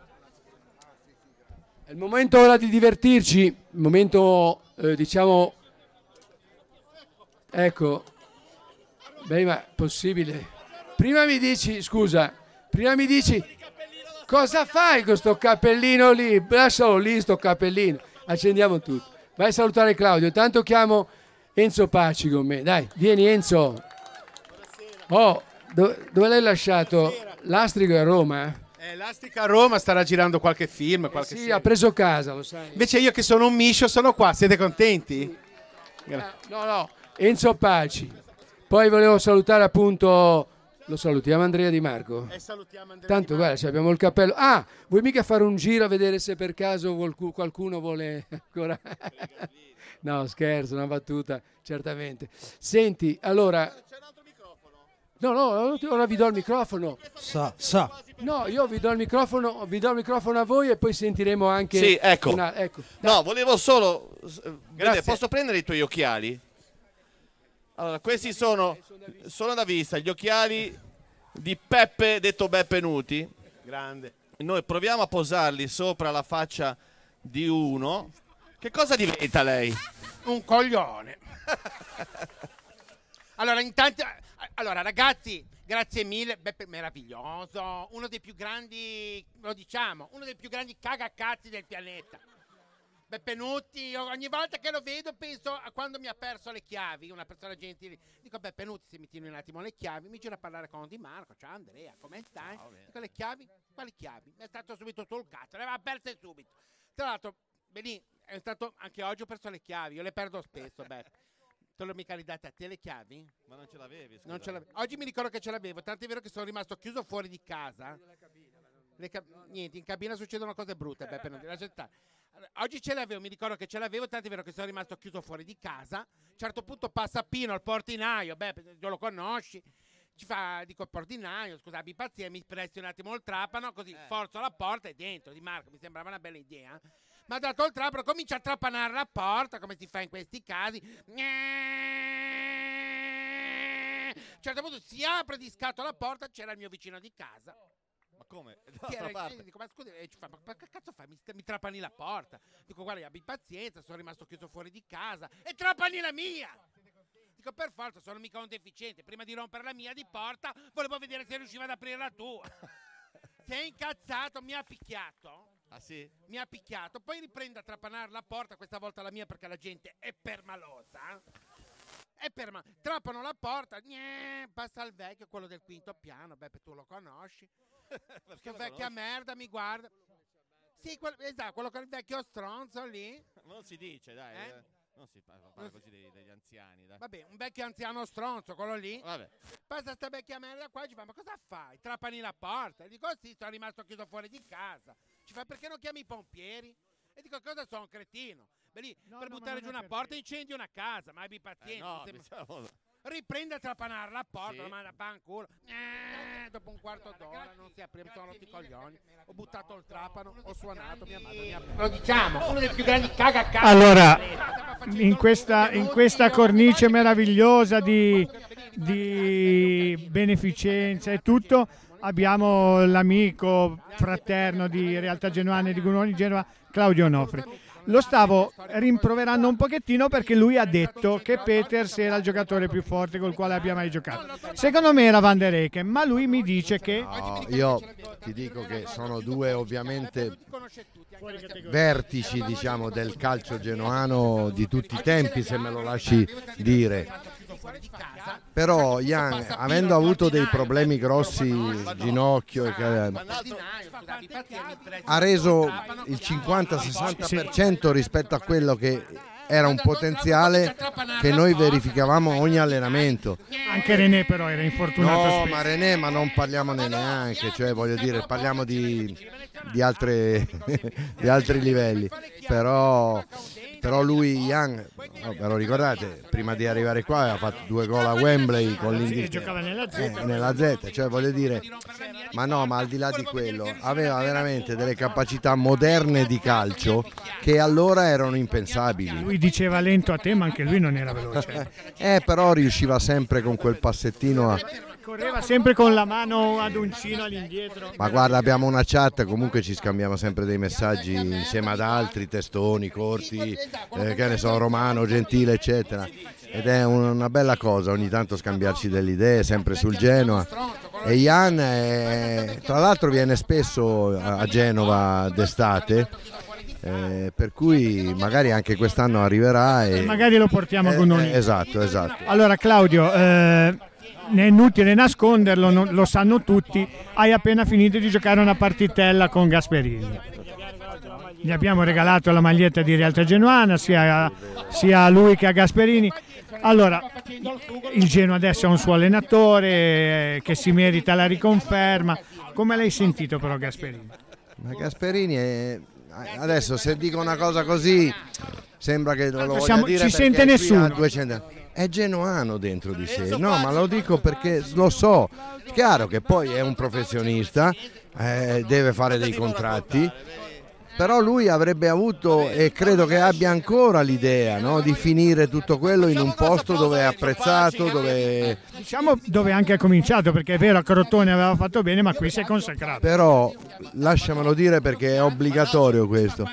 È il momento ora di divertirci, il momento eh, diciamo. Ecco, beh, ma possibile. Prima mi dici, scusa, prima mi dici cosa fai con sto cappellino lì? Lascialo lì sto cappellino. Accendiamo tutto. Vai a salutare Claudio. Tanto chiamo Enzo Paci con me. Dai, vieni Enzo. Oh, do- dove l'hai lasciato? L'astrico è a Roma? Eh, L'Astica a Roma starà girando qualche film, qualche Sì, serie. ha preso casa, lo sai. Invece io che sono un miscio sono qua, siete contenti? Gra- No, no, Enzo Paci. Poi volevo salutare appunto. Lo salutiamo Andrea Di Marco. Tanto guarda, se abbiamo il cappello. Ah, vuoi mica fare un giro a vedere se per caso qualcu- qualcuno vuole ancora. no, scherzo, una battuta, certamente. Senti, allora. No, no, ora vi do il microfono. Sa, sa. No, io vi do il microfono, vi do il microfono a voi e poi sentiremo anche. Sì, ecco. una- ecco. No, volevo solo. Grazie. posso prendere i tuoi occhiali? Allora, questi sono, sono da vista gli occhiali di Peppe, detto Beppe Nuti. Grande. Noi proviamo a posarli sopra la faccia di uno. Che cosa diventa lei? Un coglione. allora, intanto, allora ragazzi, grazie mille, Beppe meraviglioso, uno dei più grandi, lo diciamo, uno dei più grandi cagacazzi del pianeta. Beppe Nutti, io ogni volta che lo vedo penso a quando mi ha perso le chiavi, una persona gentile. Dico Beppe Nutti, se mi tieni un attimo le chiavi, mi giro a parlare con Di Marco, ciao Andrea, come stai? Dico le chiavi? Quali chiavi? Mi è stato subito sul cazzo, le aveva perse subito. Tra l'altro, Belì, è stato anche oggi ho perso le chiavi, io le perdo spesso, Beppe. Te l'ho mica ridate a te le chiavi? Ma non ce l'avevi? Non ce l'avevo. Oggi mi ricordo che ce l'avevo, tanto è vero che sono rimasto chiuso fuori di casa. Ca- niente, in cabina succedono cose brutte, Beppe, non ti lascia stare. Allora, Oggi ce l'avevo, mi ricordo che ce l'avevo, tanto è vero che sono rimasto chiuso fuori di casa. A un certo punto passa Pino, il portinaio, beh, non lo conosci. Ci fa, dico, portinaio, scusa, abbi pazienza, mi presti un attimo il trapano, così forzo la porta e dentro. Di Marco, mi sembrava una bella idea. Ma ha dato il trapano, comincia a trapanare la porta, come si fa in questi casi. A un certo punto si apre di scatto la porta, c'era il mio vicino di casa. Ma come? Sì, Dall'altra era- parte. dico, ma scusi, e ci fa, ma ma che cazzo fai? Mi, mi trapani la porta. Dico, guarda, abbi pazienza, sono rimasto chiuso fuori di casa e trapani la mia. Dico, per forza, sono mica un deficiente. Prima di rompere la mia di porta, volevo vedere se riusciva ad aprire la tua. Si è incazzato, mi ha picchiato. Ah sì? Mi ha picchiato, poi riprende a trapanare la porta, questa volta la mia perché la gente è permalosa. È perma- Trapano la porta, gne, passa il vecchio, quello del quinto piano, Beppe tu lo conosci. che vecchia conosci? merda mi guarda. Sì, quel- esatto, quello con il vecchio stronzo lì. Ma non si dice, dai. Eh? eh. Non si parla, parla così dei- degli anziani, dai. Vabbè, un vecchio anziano stronzo, quello lì. Vabbè. Passa sta vecchia merda qua e ci fa, ma cosa fai? Trapani la porta? E dico, sì, sono rimasto chiuso fuori di casa. Ci fa, perché non chiami i pompieri? E dico, cosa sono, un cretino? Beh, lì, per no, buttare giù una per porta incendi una casa, ma abbi Eh, pazienza. no, mi sembra- diciamo- Riprende a trapanare la porta, Sì. lo manda a fanculo. Eh, dopo un quarto d'ora non si apriva, sono rotti i coglioni. Ho buttato il trapano, ho suonato, mia madre mi ha Lo diciamo, uno dei più grandi cagacazzi. Allora, in questa, in questa cornice meravigliosa di, di beneficenza e tutto, abbiamo l'amico fraterno di Realtà Genuane di Gunoni Genova, Claudio Onofri. Lo stavo rimproverando un pochettino perché lui ha detto che Peters era il giocatore più forte col quale abbia mai giocato. Secondo me era Van der Eyck, ma lui mi dice che... No, io ti dico che sono due ovviamente vertici diciamo, del calcio genoano di tutti i tempi, se me lo lasci dire. Però Ian, avendo avuto dei problemi grossi, ginocchio, e ha reso il 50-60% rispetto a quello che era un potenziale che noi verificavamo ogni allenamento. Anche René però era infortunato. No, spesso. ma René, ma non parliamone neanche, cioè voglio dire, parliamo di, di altre- di altri livelli. Però, però lui, Young, oh, ve lo ricordate, prima di arrivare qua aveva fatto due gol a Wembley con l'Inghilterra. giocava nella Z. Eh, nella Z, cioè voglio dire, ma no, ma al di là di quello, aveva veramente delle capacità moderne di calcio che allora erano impensabili. Lui diceva lento a te, ma anche lui non era veloce. Eh, però riusciva sempre con quel passettino a... Correva sempre con la mano ad uncino all'indietro. Ma guarda, abbiamo una chat, comunque ci scambiamo sempre dei messaggi insieme ad altri, testoni, corti, eh, che ne so, Romano, Gentile, eccetera. Ed è un- una bella cosa ogni tanto scambiarci delle idee, sempre sul Genoa. E Ian, eh, tra l'altro, viene spesso a Genova d'estate, eh, per cui magari anche quest'anno arriverà. E... Magari lo portiamo con noi. Eh, esatto, esatto. Allora Claudio, eh, è inutile nasconderlo, non- lo sanno tutti, hai appena finito di giocare una partitella con Gasperini. Gli abbiamo regalato la maglietta di Realtà Genuana sia, sia a lui che a Gasperini. Allora, il Genoa adesso ha un suo allenatore eh, che si merita la riconferma. Come l'hai sentito però Gasperini? Ma Gasperini è... adesso se dico una cosa così sembra che lo voglia siamo- dire ci perché sente nessuno. ha 200 anni. È genuano dentro di sé, no, ma lo dico perché lo so. Chiaro che poi è un professionista, eh, deve fare dei contratti, però lui avrebbe avuto e credo che abbia ancora l'idea no, di finire tutto quello in un posto dove è apprezzato, dove Diciamo dove anche ha cominciato, perché è vero a Crotone aveva fatto bene, ma qui si è consacrato. Però lasciamelo dire perché è obbligatorio questo.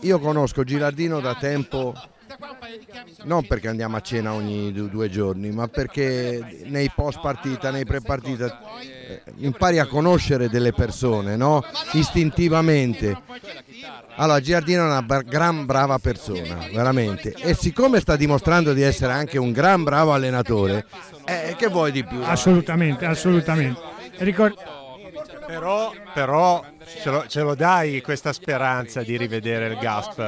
Io conosco Gilardino da tempo, non perché andiamo a cena ogni du- due giorni, ma perché nei post partita, nei pre partita, eh, impari a conoscere delle persone, no? Istintivamente. Allora, Giardino è una gran brava persona, veramente. E siccome sta dimostrando di essere anche un gran bravo allenatore, eh, che vuoi di più? Assolutamente, assolutamente. Ricor- Però, però ce, lo, ce lo dai questa speranza di rivedere il Gasp?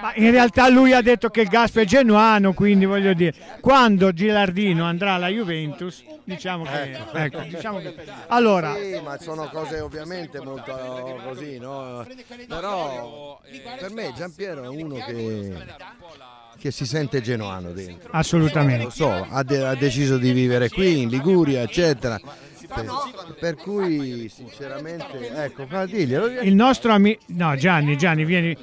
Ma in realtà lui ha detto che il Gasp è genuano, quindi voglio dire, quando Gilardino andrà alla Juventus, diciamo che... ecco, diciamo che- Allora, Sì, ma sono cose ovviamente molto così, no? Però per me Giampiero è uno che, che si sente genuano dentro. Assolutamente. Lo so, ha, de- ha deciso di vivere qui in Liguria, eccetera. Per, per cui sinceramente, ecco, diglielo. il nostro amico... No, Gianni, Gianni, vieni...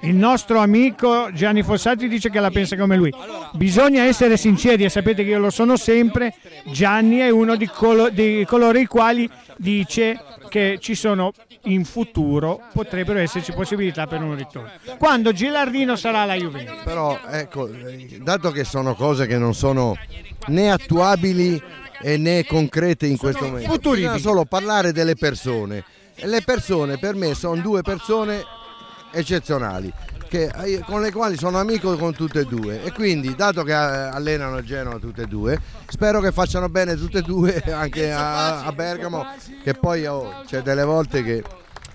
Il nostro amico Gianni Fossati dice che la pensa come lui. Bisogna essere sinceri e sapete che io lo sono sempre. Gianni è uno di, colo- di coloro i quali dice che ci sono in futuro potrebbero esserci possibilità per un ritorno. Quando Gilardino sarà alla Juventus. Però ecco, eh, dato che sono cose che non sono né attuabili e né concrete in questo momento, futuribili. bisogna solo parlare delle persone. E le persone per me sono due persone eccezionali. che- eh, con le quali sono amico con tutte e due e quindi dato che eh, allenano a Genova tutte e due spero che facciano bene tutte e due anche a, a Bergamo che poi oh, c'è delle volte che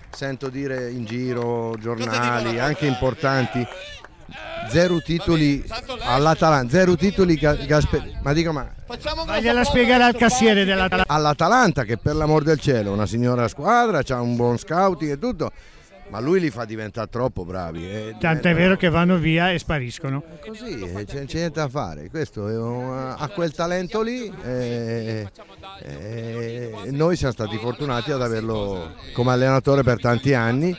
sento dire in giro giornali anche importanti zero titoli all'Atalanta zero titoli Ga- Gasperini ma dico ma Vagliela spiegare al cassiere della all'Atalanta che per l'amor del cielo è una signora squadra, ha un buon scouting e tutto, ma lui li fa diventare troppo bravi. eh. Tanto è vero che vanno via e spariscono. Così, eh, c'è, c'è niente da fare, questo è un- ha quel talento lì eh, e noi siamo stati fortunati ad averlo come allenatore per tanti anni.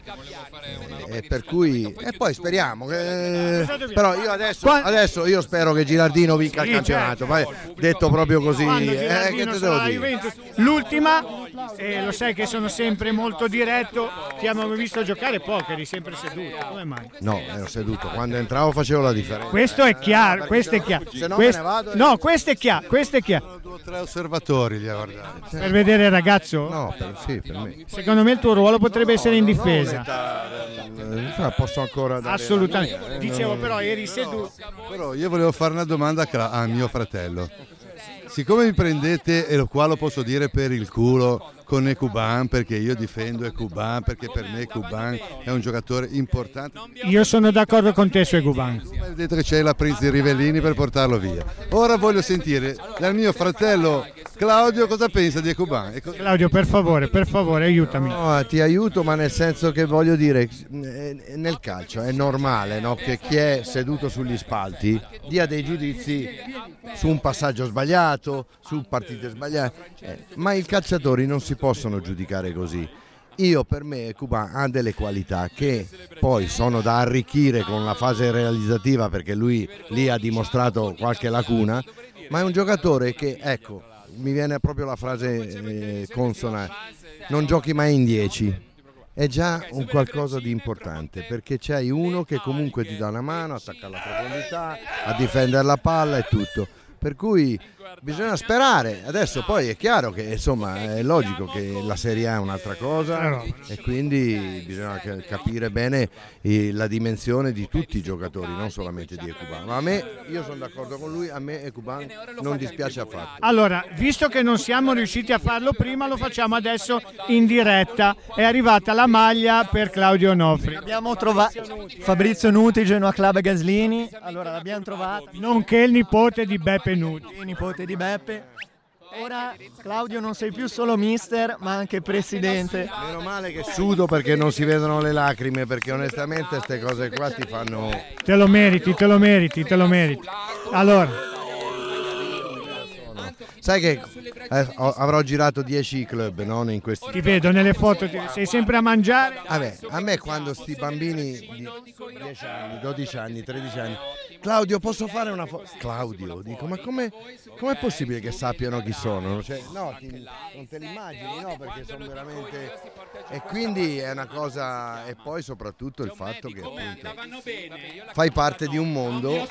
E per cui e poi speriamo che però io adesso, adesso io spero che Gilardino vinca il campionato certo. detto proprio così eh, che te devo dire. L'ultima, E lo sai che sono sempre molto diretto, ti abbiamo visto giocare poco, eri sempre seduto, come mai? No, ero seduto. Quando entravo facevo la differenza. Questo è chiaro, questo è chiaro. Se no Quest- me ne vado No, questo è chiaro, questo è chiaro. Due o tre osservatori li a guardare. Per vedere il ragazzo? No, per, sì, per me. Secondo me il tuo ruolo potrebbe essere in difesa. Eh, posso ancora dare Assolutamente. eh, Dicevo però eri seduto. Però io volevo fare una domanda a mio fratello. Siccome mi prendete, e qua lo posso dire per il culo, con Ecuban, perché io difendo Ecuban, perché per me Ecuban è un giocatore importante. Io sono d'accordo con te su hai detto che c'è la Prince di Rivellini per portarlo via. Ora voglio sentire dal mio fratello Claudio cosa pensa di Ecuban. E co- Claudio, per favore, per favore, aiutami. No, ti aiuto, ma nel senso che voglio dire, eh, nel calcio è normale no, che chi è seduto sugli spalti dia dei giudizi su un passaggio sbagliato, su partite sbagliate, eh, ma i calciatori non si possono giudicare così. Io per me Cuban ha delle qualità che poi sono da arricchire con la fase realizzativa perché lui lì ha dimostrato qualche lacuna, ma è un giocatore che, ecco, mi viene proprio la frase eh, consona, non giochi mai in 10. È già un qualcosa di importante perché c'hai uno che comunque ti dà una mano, attacca alla profondità, a difendere la palla e tutto. Per cui bisogna sperare. Adesso poi è chiaro che insomma è logico che la Serie A è un'altra cosa e quindi bisogna ca- capire bene eh, la dimensione di tutti i giocatori, non solamente di Ecuban. Ma a me, io sono d'accordo con lui, a me Ecuban non dispiace affatto. Allora, visto che non siamo riusciti a farlo prima, lo facciamo adesso in diretta. È arrivata la maglia per Claudio Nofri. Abbiamo trovato Fabrizio Nuti, Genoa Club Gaslini. Allora l'abbiamo trovata. Nonché il nipote di Beppe Nuti. Il nipote di Beppe. Ora Claudio non sei più solo mister, ma anche presidente. Meno male che sudo perché non si vedono le lacrime, perché onestamente queste cose qua ti fanno... Te lo meriti, te lo meriti, te lo meriti. Allora, Sai che eh, avrò girato 10 club no, in questi ti vedo nelle foto, ti- sei sempre a mangiare. Vabbè, a me quando sti bambini di 10 anni, 12 anni, 13 anni, Claudio posso fare una foto? Claudio, dico, ma come è possibile che sappiano chi sono? Cioè, no, ti- non te li immagini, no, perché sono veramente... E quindi è una cosa, e poi soprattutto il fatto che appunto fai parte di un mondo,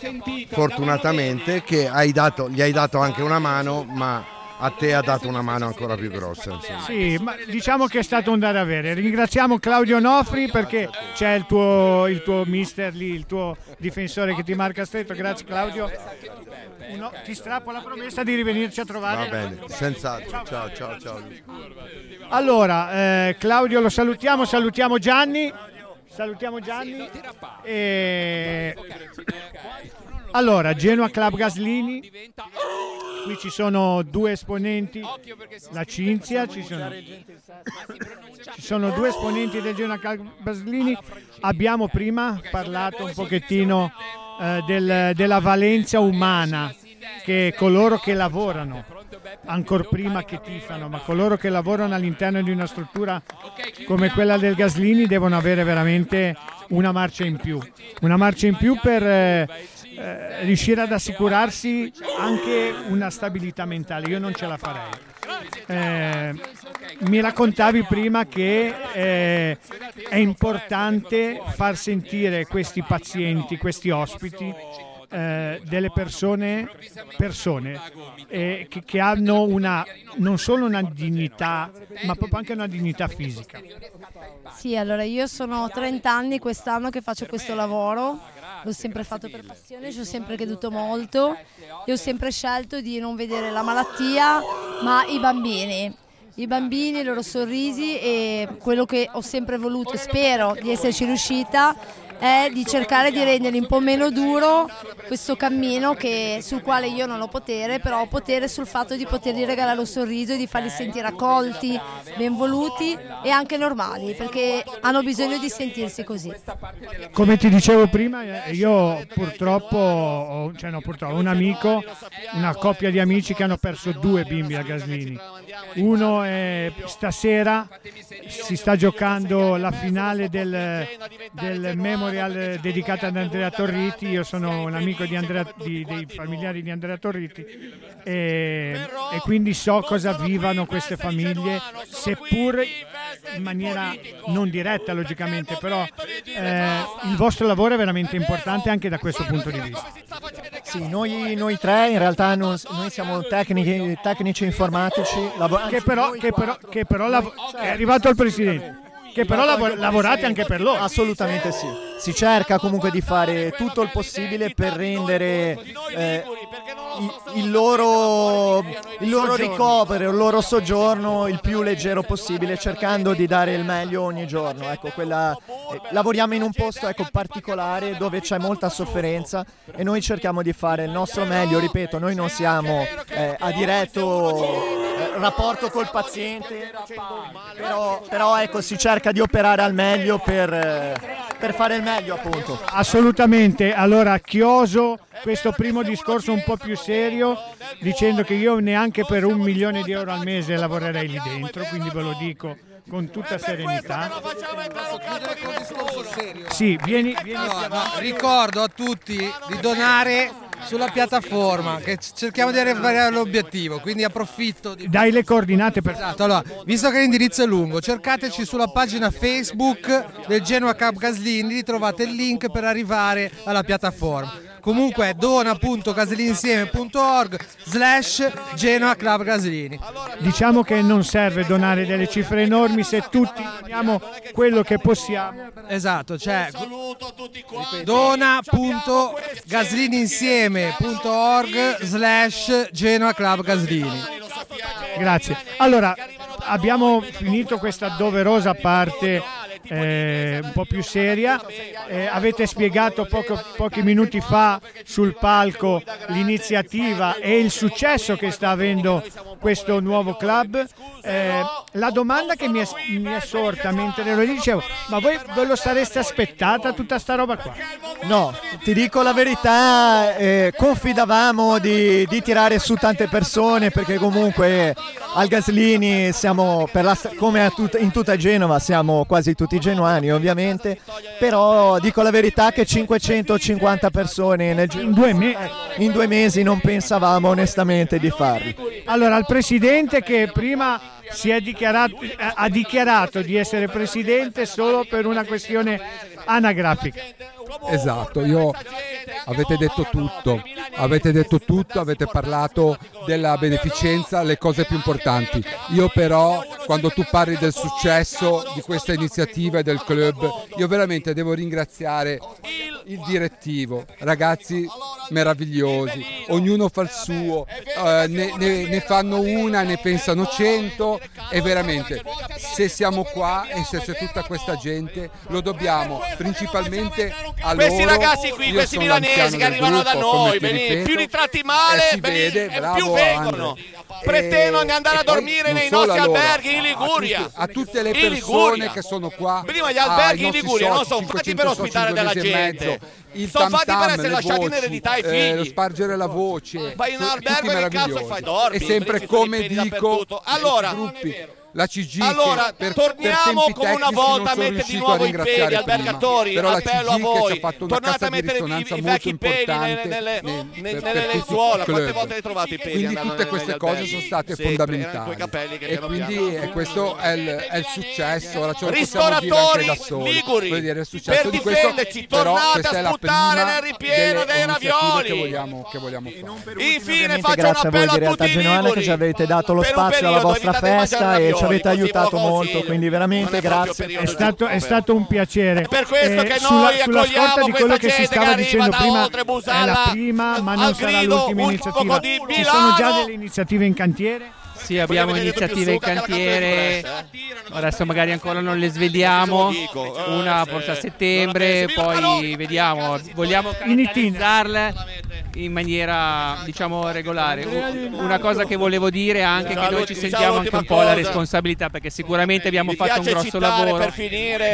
fortunatamente, che hai dato, gli hai dato anche una mano, ma a te ha dato una mano ancora più grossa. Insomma. Sì, ma diciamo che è stato un dare avere. Ringraziamo Claudio Nofri perché c'è il tuo, il tuo mister lì, il tuo difensore che ti marca stretto. Grazie Claudio. Uno- ti strappo la promessa di rivenirci a trovare. Va bene, senz'altro. Ciao, ciao, ciao. Allora, eh, Claudio lo salutiamo, salutiamo Gianni. Salutiamo Gianni. E... Allora, Genoa Club Gaslini. Qui ci sono due esponenti, la Cinzia, ci sono, ci sono due esponenti del Genoa Club Gaslini. Abbiamo prima parlato un pochettino eh, del- della valenza umana che coloro che lavorano ancora prima che tifano, ma coloro che lavorano all'interno di una struttura come quella del Gaslini devono avere veramente una marcia in più, una marcia in più per eh, riuscire ad assicurarsi anche una stabilità mentale. Io non ce la farei. Eh, mi raccontavi prima che eh, è importante far sentire questi pazienti, questi ospiti, eh, delle persone, persone eh, che, che hanno una, non solo una dignità, ma proprio anche una dignità fisica. Sì, allora io sono 30 anni quest'anno che faccio questo lavoro, l'ho sempre fatto per passione, ci ho sempre creduto molto e ho sempre scelto di non vedere la malattia, ma i bambini. I bambini, i loro sorrisi e quello che ho sempre voluto e spero di esserci riuscita è di cercare di renderli un po' meno duro questo cammino che- sul quale io non ho potere, però ho potere sul fatto di potergli regalare un sorriso e di farli sentire accolti, benvoluti e anche normali, perché hanno bisogno di sentirsi così. Come ti dicevo prima, eh, io purtroppo, ho, cioè no, purtroppo, un amico, una coppia di amici che hanno perso due bimbi a Gaslini. Uno è stasera si sta giocando la finale del, del Memory memorial dedicata ad Andrea Torriti, io sono un amico di Andrea- di- dei familiari di Andrea Torriti. E, e quindi so cosa vivano queste famiglie, seppur in maniera non diretta logicamente, però eh, il vostro lavoro è veramente importante anche da questo punto di vista. Sì, noi, noi tre in realtà non- noi siamo tecnici, tecnici informatici. lavo- Che però, che però, che però lav- è arrivato il Presidente. Che però lav- lavorate anche per loro. Assolutamente sì. Si cerca comunque di fare tutto il possibile per rendere eh, il loro, il loro ricovero, il loro soggiorno il più leggero possibile, cercando di dare il meglio ogni giorno. Ecco, quella- eh, lavoriamo in un posto ecco, particolare dove c'è molta sofferenza e noi cerchiamo di fare il nostro meglio. Ripeto, noi non siamo eh, a diretto eh, rapporto col paziente, però, però, ecco, si cerca di operare al meglio per, per fare il meglio appunto. Assolutamente, allora chioso questo primo discorso un po' più serio dicendo che io neanche per un milione di euro al mese lavorerei lì dentro, quindi ve lo dico con tutta serenità. Sì, vieni, vieni No, no, ricordo a tutti di donare sulla piattaforma che cerchiamo di arrivare all'obiettivo quindi approfitto di Dai le coordinate per Esatto, allora, visto che l'indirizzo è lungo, cercateci sulla pagina Facebook del Genoa Cup Gaslini, trovate il link per arrivare alla piattaforma. Comunque è dona.gaslinsieme.org slash Genoa Club Gaslini. Diciamo che non serve donare delle cifre enormi se tutti doniamo quello che possiamo. Esatto, cioè dona.gaslininsieme.org slash Genoa Club Gaslini. Grazie. Allora, abbiamo finito questa doverosa parte eh, un po' più seria. Eh, avete spiegato poco- pochi minuti fa sul palco l'iniziativa e il successo che sta avendo questo nuovo club. Eh, la domanda che mi è, mi è sorta mentre lo dicevo, ma voi ve lo sareste aspettata tutta sta roba qua? No, ti dico la verità, eh, confidavamo di, di tirare su tante persone perché comunque al Gaslini siamo, per la come tut- in tutta Genova, siamo quasi tutti genuani ovviamente, però dico la verità che 550 persone nel In due, me- in due mesi non pensavamo onestamente di farli. Allora, il presidente che prima dichiarato, eh, ha dichiarato di essere presidente solo per una questione anagrafica. Esatto, io avete detto tutto, avete detto tutto, avete parlato della beneficenza, le cose più importanti. Io però quando tu parli del successo di questa iniziativa e del club, io veramente devo ringraziare il direttivo, ragazzi meravigliosi, ognuno fa il suo, eh, ne, ne- ne fanno una, ne pensano cento e veramente se siamo qua e se c'è tutta questa gente lo dobbiamo principalmente a Questi loro. ragazzi qui, questi milanesi che arrivano da noi, ripeto, più li tratti male, e veni- vede, bravo più vengono. Andre. Pretendono di andare e a poi dormire nei nostri a loro, alberghi in a Liguria. tutti- A tutte le persone che sono qua. Prima gli alberghi in nostri Liguria non sono fatti 500 per ospitare della gente. Sono fatti per essere lasciati in eredità ai eh, lo figli. spargere la voce. Vai in albergo e che cazzo fai? Dormi, E sempre come dico. Allora, gruppi, la CG Allora, che per, torniamo per come una volta non a sono mettere di riuscito nuovo piedi ringraziare albergatori. Però la appello a CG che ci voi. ha fatto una Tornate a mettere i- i vecchi peli nelle- nelle- nel- nelle- i lenzuola. Quante club. volte hai trovato i peli Quindi tutte queste alberghi? cose sono state Sempre, fondamentali e quindi piano. eh, questo è il, è il successo ora ce Ristoratori da soli liguri, dire, il successo per di questo però tornate a prima nel ripieno dei ravioli. che vogliamo, che vogliamo fare Infine faccio un grazie a voi appello a tutti i genuana che liguri. ci avete dato lo spazio alla vostra festa e ci avete aiutato molto, quindi veramente grazie. È stato, è stato un piacere. per questo Eh, che sulla, noi sulla accogliamo scorta di quello che si che stava dicendo prima, oltre è la prima, ma non sarà grido, l'ultima iniziativa. Ci sono già delle iniziative in cantiere? Sì, abbiamo iniziative in cantiere. Adesso magari ancora non le sveliamo. Una forse a settembre, poi vediamo. Vogliamo calendarizzarle in maniera diciamo regolare. Una cosa che volevo dire è anche che noi ci Diciamo sentiamo anche un po' la responsabilità perché sicuramente abbiamo fatto un grosso lavoro,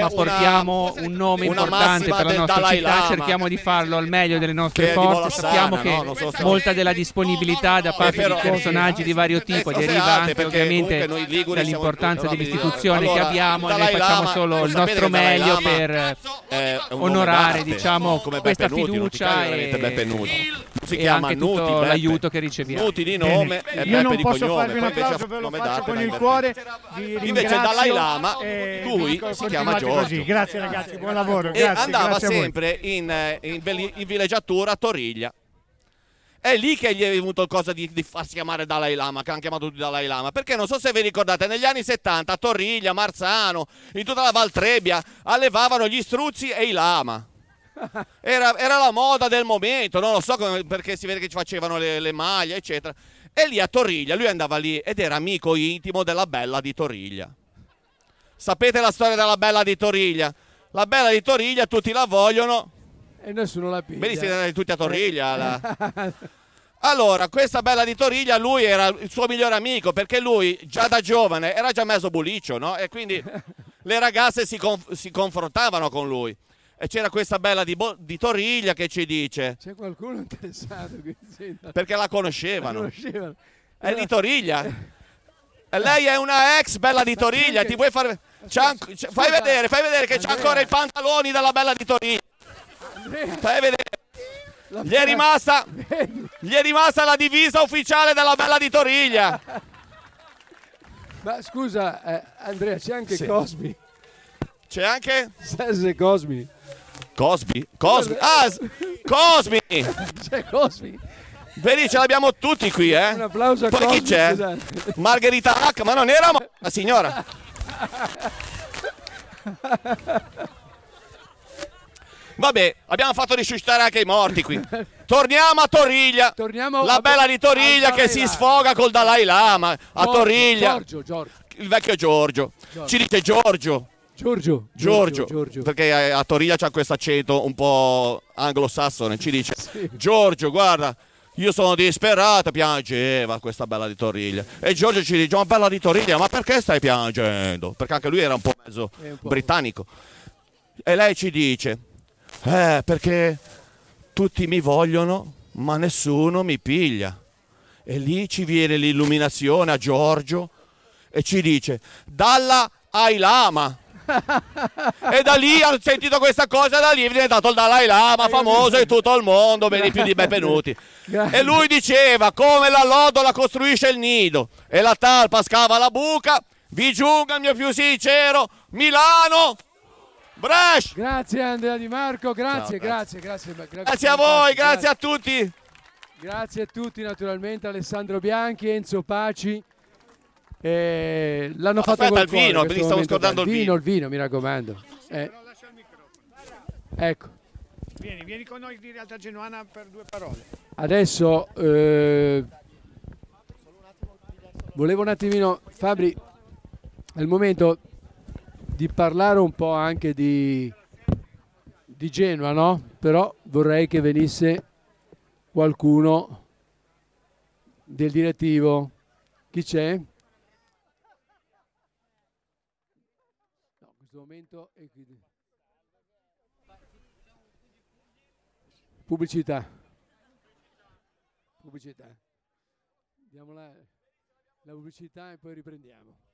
ma portiamo un nome importante per la nostra città, cerchiamo di farlo al meglio delle nostre forze. Sappiamo che molta della disponibilità da parte di personaggi di vario tipo, di Alte, anche perché ovviamente noi liguri dall'importanza dell'istituzione Allora, che abbiamo e noi facciamo Lama- solo il nostro meglio Lama per nome onorare diciamo, questa Nuti, fiducia e, si e anche Nuti, tutto Beppe. l'aiuto che riceviamo. Nuti di nome e Io Beppe non di posso cognome, farvi un applauso, ve lo faccio con il cuore. Invece Dalai Lama, e lui si chiama Giorgio. Grazie ragazzi, buon lavoro. e andava sempre in, eh, in villeggiatura a Toriglia. È lì che gli è venuto il cosa di, di farsi chiamare Dalai Lama, che hanno chiamato tutti Dalai Lama. Perché non so se vi ricordate, negli anni 70 a Torriglia, Marzano, in tutta la Valtrebbia, allevavano gli struzzi e i lama. Era, era la moda del momento, non lo so come- perché si vede che ci facevano le, le maglie, eccetera. E lì a Torriglia, lui andava lì ed era amico intimo della bella di Torriglia. Sapete la storia della bella di Torriglia? La bella di Torriglia tutti la vogliono. E nessuno la piglia. Beh, li siete andati tutti a Torriglia. la- Allora, questa bella di Torriglia, lui era il suo migliore amico perché lui già da giovane era già mezzo buliccio, no? E quindi le ragazze si, conf- si confrontavano con lui. E c'era questa bella di, Bo- di Torriglia che ci dice, C'è qualcuno interessato? qui? Sì, no. perché la conoscevano. conoscevano. È di Torriglia. E lei è una ex bella di Torriglia, ti puoi fare... c'ha an- c'ha- fai vedere, fai vedere che c'ha ancora i pantaloni della bella di Torriglia. Fai vedere. Gli è rimasta, gli è rimasta la divisa ufficiale della bella di Torriglia. Ma scusa, eh, Andrea, c'è anche Sì. Cosmi. C'è anche Sese Cosmi. Cosby. Cosby. Ah, Cosby. C'è Cosmi. Vedi, ce l'abbiamo tutti qui, eh. Un applauso a Poi chi Cosmi, c'è? scusate. Margherita Hack, ma non era la signora. Vabbè, abbiamo fatto risuscitare anche i morti qui. Torniamo a Torriglia. Torniamo la a- bella di Torriglia al che si sfoga col Dalai Lama a Giorgio, Torriglia. Giorgio, Giorgio. Il vecchio Giorgio. Giorgio. Ci dice Giorgio. Giorgio. Giorgio, Giorgio. perché eh, a Torriglia c'ha questo accento un po' anglosassone, ci dice Giorgio, guarda, io sono disperato, piangeva questa bella di Torriglia. E Giorgio ci dice, ma bella di Torriglia, ma perché stai piangendo? Perché anche lui era un po' mezzo un po'. britannico. E lei ci dice, eh, perché tutti mi vogliono, ma nessuno mi piglia. E lì ci viene l'illuminazione a Giorgio e ci dice, dalla ai Lama. e da lì hanno sentito questa cosa, da lì è diventato il Dalai Lama famoso in tutto il mondo, ben di più di Beppe Nuti. Grazie. E lui diceva, come la lodola costruisce il nido e la talpa scava la buca, vi giunga il mio più sincero Milano, Brescia. Grazie Andrea Di Marco, grazie, Ciao, grazie, grazie. grazie, Grazie a voi, grazie a tutti. Grazie a tutti naturalmente, Alessandro Bianchi, Enzo Paci. Eh, l'hanno fatto Aspetta, col il cuore vino, stavo momento. scordando il vino. il vino, mi raccomando. Eh, ecco, Vieni, vieni con noi di Realtà Genuana per due parole. adesso eh, volevo un attimino, Fabri, è il momento di parlare un po' anche di, di Genoa, no? Però vorrei che venisse qualcuno del direttivo. Chi c'è? No, in questo momento è qui. Pubblicità. Pubblicità. Diamo la, la pubblicità e poi riprendiamo.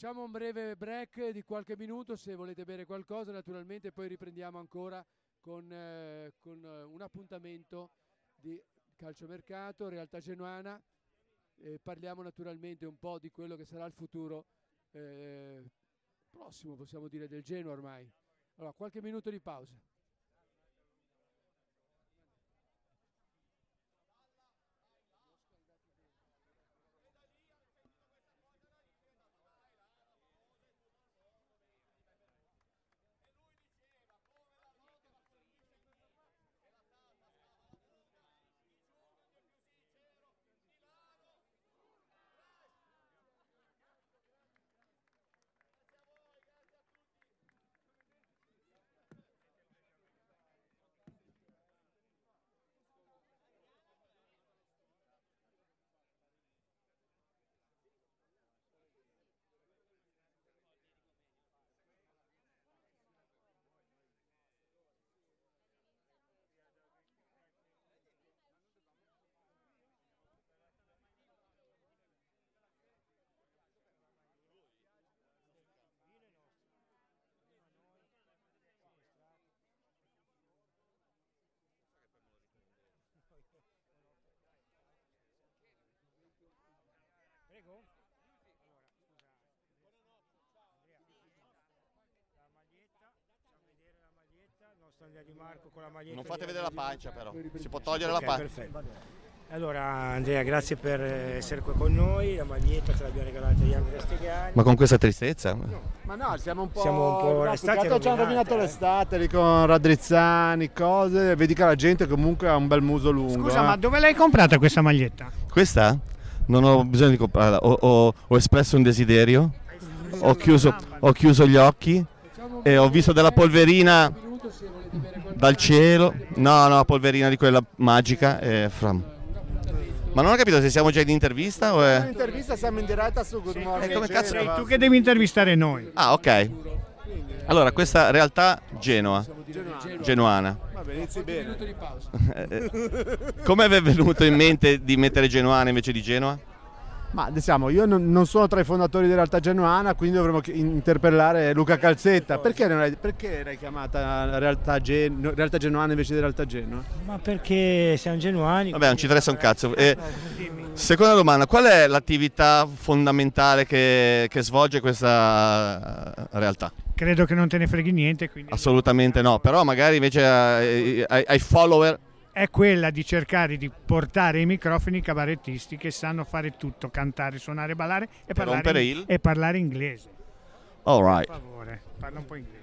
Facciamo un breve break di qualche minuto se volete bere qualcosa, naturalmente poi riprendiamo ancora con, eh, con, eh, un appuntamento di calciomercato, realtà genuana. E parliamo naturalmente un po' di quello che sarà il futuro eh, prossimo, possiamo dire, del Genoa ormai. Allora, qualche minuto di pausa. Non fate vedere la pancia però, si può togliere la Ok, pancia. perfetto. Allora Andrea, grazie per essere qua con noi, la maglietta te l'abbiamo regalata agli Andrea Stegani. Ma con questa tristezza? Ma no, siamo un po'. Siamo un po' no, ci hanno rovinato eh. l'estate lì con raddrizzani, cose. Vedi che la gente comunque ha un bel muso lungo. Scusa, eh. ma dove l'hai comprata questa maglietta? Questa? Non ho bisogno di comprarla, ho, ho- ho espresso un desiderio, ho chiuso, ho chiuso gli occhi e ho visto della polverina dal cielo, no, no, polverina di quella magica. e fra- Ma non ho capito se siamo già in intervista o è... L'intervista siamo in diretta su Good Morning E come cazzo- Genova. Tu che devi intervistare noi. Ah, ok. Allora, questa realtà Genoa. Vabbè, inizi bene. Eh, Come vi è venuto in mente di mettere Genuana invece di Genoa? Ma diciamo, io non, non sono tra i fondatori di Realtà Genuana, quindi dovremmo interpellare Luca Calzetta. Perché, non hai- perché l'hai chiamata Realtà, Gen- Realtà Genuana invece di Realtà Genoa? Ma perché siamo genuani? Vabbè, non ci interessa un cazzo. Eh, seconda domanda, qual è l'attività fondamentale che, che svolge questa eh, realtà? Credo che non te ne freghi niente, quindi Assolutamente no, però magari invece ai, ai- ai follower... è quella di cercare di portare i microfoni cabarettisti che sanno fare tutto, cantare, suonare, ballare e, parlare, il- e parlare inglese. All right. Per favore, parla un po' inglese.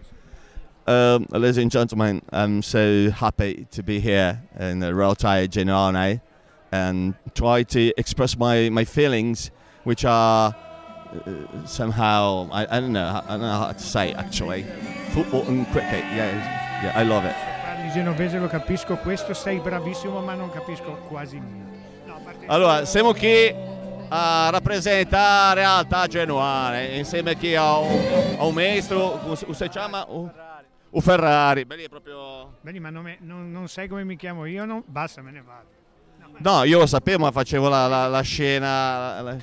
Um, ladies and gentlemen, I'm so happy to be here in uh, Realtai Genoane and try to express my, my feelings, which are uh, somehow, I, I, don't know, I don't know how to say it actually. Football and cricket, yeah, yeah, I love it. Parli genovese, lo capisco, questo sei bravissimo, ma non capisco quasi niente. Allora, siamo qui a rappresentare realtà genuane, insieme qui a un, a un maestro, si- chiama? Un, un Ferrari. È proprio... Vedi, ma non, me- non- non sai come mi chiamo io? No? Basta, me ne vado. No, io lo sapevo, ma facevo la, la- la scena... la-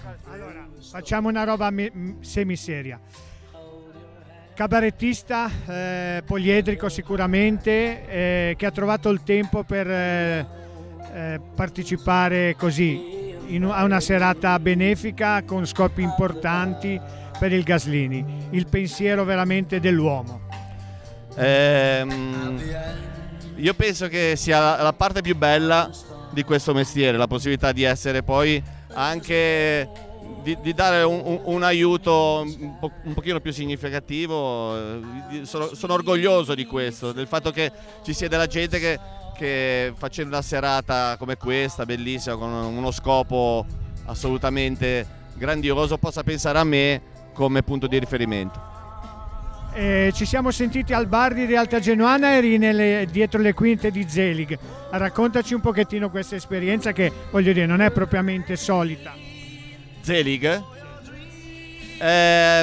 Facciamo una roba me- semiseria. Cabarettista, eh, poliedrico sicuramente, eh, che ha trovato il tempo per eh, eh, partecipare così in- a una serata benefica con scopi importanti per il Gaslini. Il pensiero veramente dell'uomo. Ehm, io penso che sia la, la parte più bella di questo mestiere, la possibilità di essere poi anche di, di dare un, un- un aiuto un, po- un pochino più significativo. eh, Sono, sono orgoglioso di questo, del fatto che ci sia della gente che, che facendo una serata come questa, bellissima, con uno scopo assolutamente grandioso, possa pensare a me come punto di riferimento. Eh, ci siamo sentiti al bar di Realtà Genuana, eri nelle- dietro le quinte di Zelig. Raccontaci un pochettino questa esperienza che, voglio dire, non è propriamente solita. Zelig? Eh,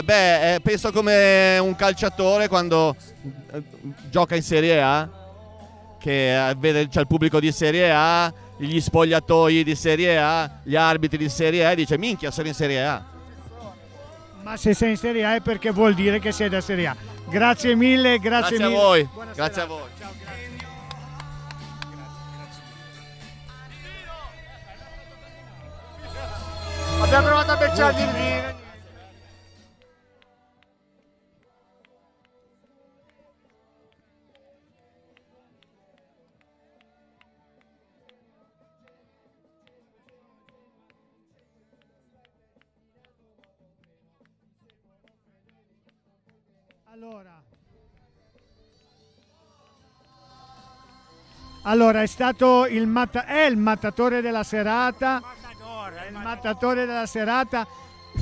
beh, eh, penso come un calciatore quando eh, gioca in Serie A, che eh, vede c'è il pubblico di Serie A, gli spogliatoi di Serie A, gli arbitri di Serie A e dice minchia sono in Serie A. Ma se sei in Serie A è perché vuol dire che sei da Serie A. Grazie mille, grazie, Grazie a mille. voi, Buona grazie a voi. Abbiamo provato a becciargli il vino. Allora. Allora, è stato il, matta- è il mattatore della serata. Mattatore della serata.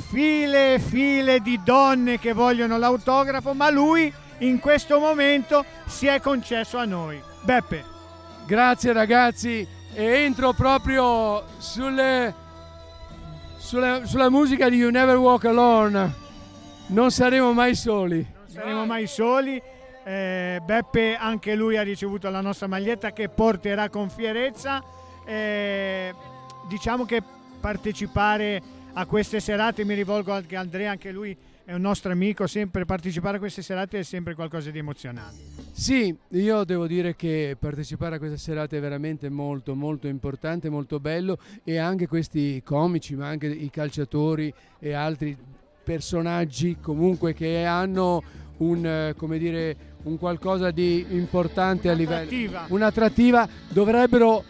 File e file di donne che vogliono l'autografo, ma lui in questo momento si è concesso a noi. Beppe. Grazie ragazzi e entro proprio sulle, sulle- sulla musica di You Never Walk Alone. Non saremo mai soli. saremo mai soli. Eh, Beppe anche lui ha ricevuto la nostra maglietta che porterà con fierezza. Eh, diciamo che partecipare a queste serate, mi rivolgo anche a Andrea, anche lui è un nostro amico, sempre partecipare a queste serate è sempre qualcosa di emozionante. Sì, io devo dire che partecipare a questa serata è veramente molto molto importante, molto bello e anche questi comici, ma anche i calciatori e altri personaggi comunque che hanno un, come dire, un qualcosa di importante a livello Attrattiva. un'attrattiva dovrebbero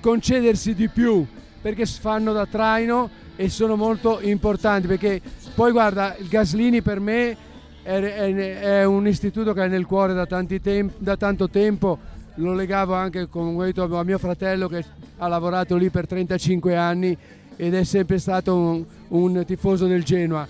concedersi di più perché fanno da traino e sono molto importanti perché poi guarda il Gaslini per me è, è- è un istituto che è nel cuore da, tanti tem- da tanto tempo lo legavo anche con detto, a mio fratello che ha lavorato lì per 35 anni ed è sempre stato un, un tifoso del Genoa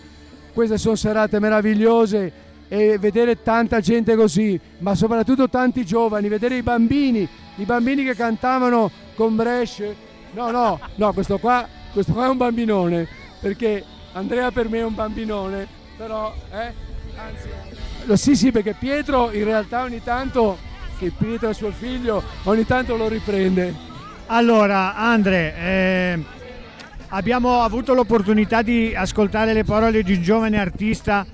queste sono serate meravigliose e vedere tanta gente così, ma soprattutto tanti giovani, vedere i bambini, i bambini che cantavano con Brescia. No, no, no, questo qua, questo qua è un bambinone, perché Andrea per me è un bambinone, però, eh, anzi, lo- sì, sì, perché Pietro in realtà ogni tanto, che Pietro è suo figlio, ogni tanto lo riprende. Allora, Andre, eh, abbiamo avuto l'opportunità di ascoltare le parole di un giovane artista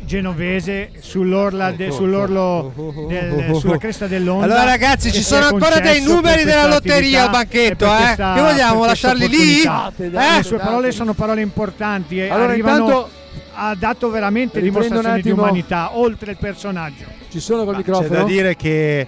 genovese sull'orla de- sull'orlo del- sulla cresta dell'onda. Allora, ragazzi, ci sono ancora dei numeri della lotteria al banchetto, eh? questa- Che vogliamo, lasciarli lì? Eh? Le sue parole sono parole importanti e Allora, arrivano, intanto- ha dato veramente dimostrazione di umanità, oltre il personaggio. Ci sono col C'è microfono? da dire che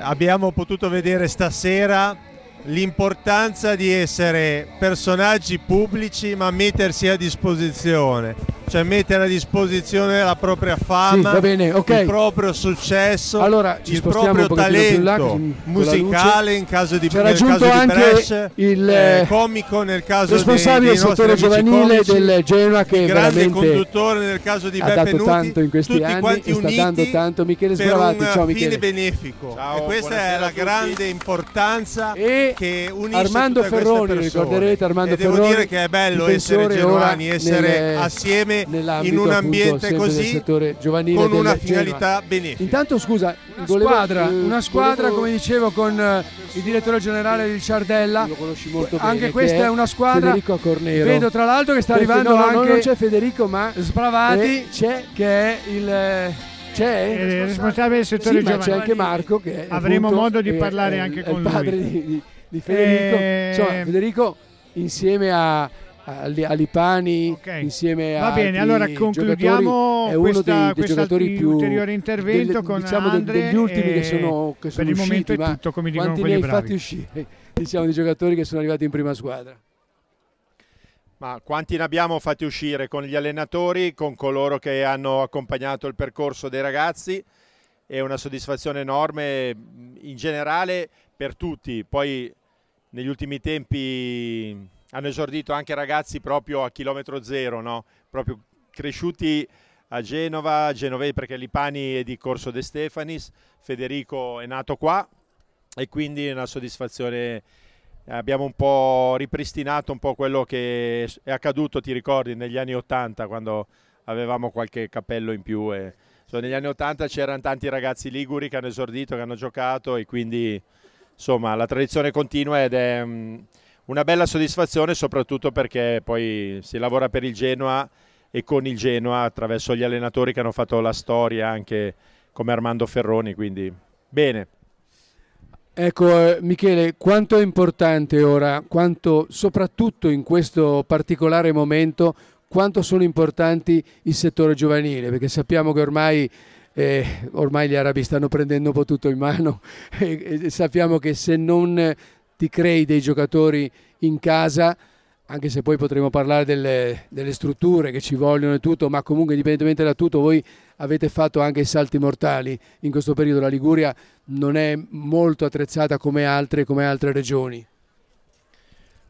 abbiamo potuto vedere stasera l'importanza di essere personaggi pubblici ma mettersi a disposizione, cioè mettere a disposizione la propria fama, Sì, va bene, ok. il proprio successo, Allora, ci il proprio là, talento la musicale in caso di, Ci ha nel caso di anche Brescia, il, eh, comico nel caso responsabile dei, del dei settore giovanile comici, del Genoa che il grande veramente conduttore nel caso di ha Beppe dato Nuti, tanto in questi tutti anni quanti sta uniti dando tanto. Michele per Sbravati un ciao fine Michele. benefico. Ciao, e questa è la grande importanza E che unisce Armando Ferroni, ricorderete Armando e devo Ferroni, dire che è bello essere genuani essere nel- assieme in un appunto, ambiente del così giovanile con una finalità benefica Intanto scusa, Una volevo- squadra, eh, una squadra volevo- come dicevo con eh, il direttore generale di Ciardella. Lo conosci molto Anche bene, questa che è è una squadra. Federico Cornero. Vedo tra l'altro che sta Perché arrivando no, no, anche non c'è Federico, ma Sbravati e c'è che è il c'è il responsabile del settore sì, ma c'è giovanile. anche Marco che è Avremo appunto, modo di parlare è- anche con il lui. padre di, di- di Federico. Eh, Insomma, Federico insieme a a Li- a Lipani insieme a Va bene, allora concludiamo è uno questa, dei, dei questo giocatori più ulteriore intervento delle- con diciamo Andre degli ultimi e che sono, che sono per il usciti, momento è ma tutto, come dicono quanti ne quelli hai bravi. fatti uscire diciamo di giocatori che sono arrivati in prima squadra Ma quanti ne abbiamo fatti uscire con gli allenatori, con coloro che hanno accompagnato il percorso dei ragazzi? È una soddisfazione enorme in generale per tutti. Poi negli ultimi tempi hanno esordito anche ragazzi proprio a chilometro zero, no? proprio cresciuti a Genova, genovesi perché Lipani è di Corso De Stefanis, Federico è nato qua e quindi è una soddisfazione abbiamo un po' ripristinato un po' quello che è accaduto, ti ricordi, negli anni 80 quando avevamo qualche cappello in più. E, insomma, negli anni 80 c'erano tanti ragazzi liguri che hanno esordito, che hanno giocato e quindi insomma la tradizione continua ed è mm, una bella soddisfazione soprattutto perché poi si lavora per il Genoa e con il Genoa attraverso gli allenatori che hanno fatto la storia anche come Armando Ferroni, quindi bene. Ecco eh, Michele, quanto è importante ora, quanto soprattutto in questo particolare momento, quanto sono importanti il settore giovanile, perché sappiamo che ormai, eh, ormai gli arabi stanno prendendo un po' tutto in mano e, e sappiamo che se non ti crei dei giocatori in casa, anche se poi potremo parlare delle, delle strutture che ci vogliono e tutto, ma comunque indipendentemente da tutto voi avete fatto anche i salti mortali. In questo periodo la Liguria non è molto attrezzata come altre, come altre regioni.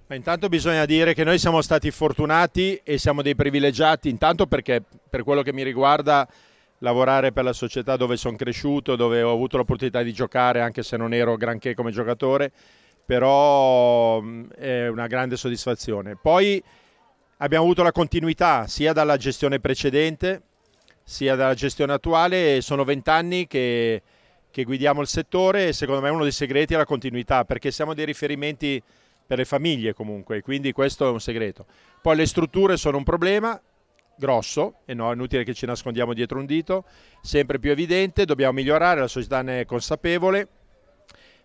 Ma intanto bisogna dire che noi siamo stati fortunati e siamo dei privilegiati, intanto perché per quello che mi riguarda lavorare per la società dove sono cresciuto, dove ho avuto l'opportunità di giocare anche se non ero granché come giocatore, però mh, è una grande soddisfazione. Poi abbiamo avuto la continuità sia dalla gestione precedente sia dalla gestione attuale sono vent'anni che, che guidiamo il settore e secondo me uno dei segreti è la continuità perché siamo dei riferimenti per le famiglie comunque quindi questo è un segreto. Poi le strutture sono un problema grosso e no, è inutile che ci nascondiamo dietro un dito, sempre più evidente, dobbiamo migliorare, la società ne è consapevole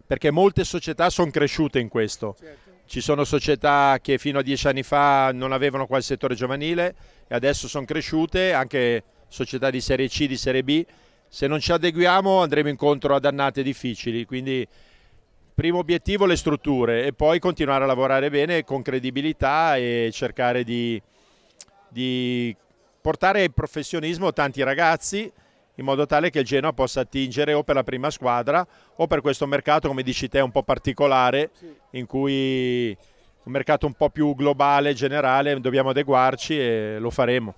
perché molte società sono cresciute in questo. Ci sono società che fino a dieci anni fa non avevano qua il settore giovanile e adesso sono cresciute, anche società di Serie C, di Serie B, Se non ci adeguiamo andremo incontro a dannate difficili, quindi primo obiettivo le strutture e poi continuare a lavorare bene con credibilità e cercare di, di portare al professionismo tanti ragazzi in modo tale che il Genoa possa attingere o per la prima squadra o per questo mercato, come dici te, un po' particolare, in cui un mercato un po' più globale, generale, dobbiamo adeguarci e lo faremo.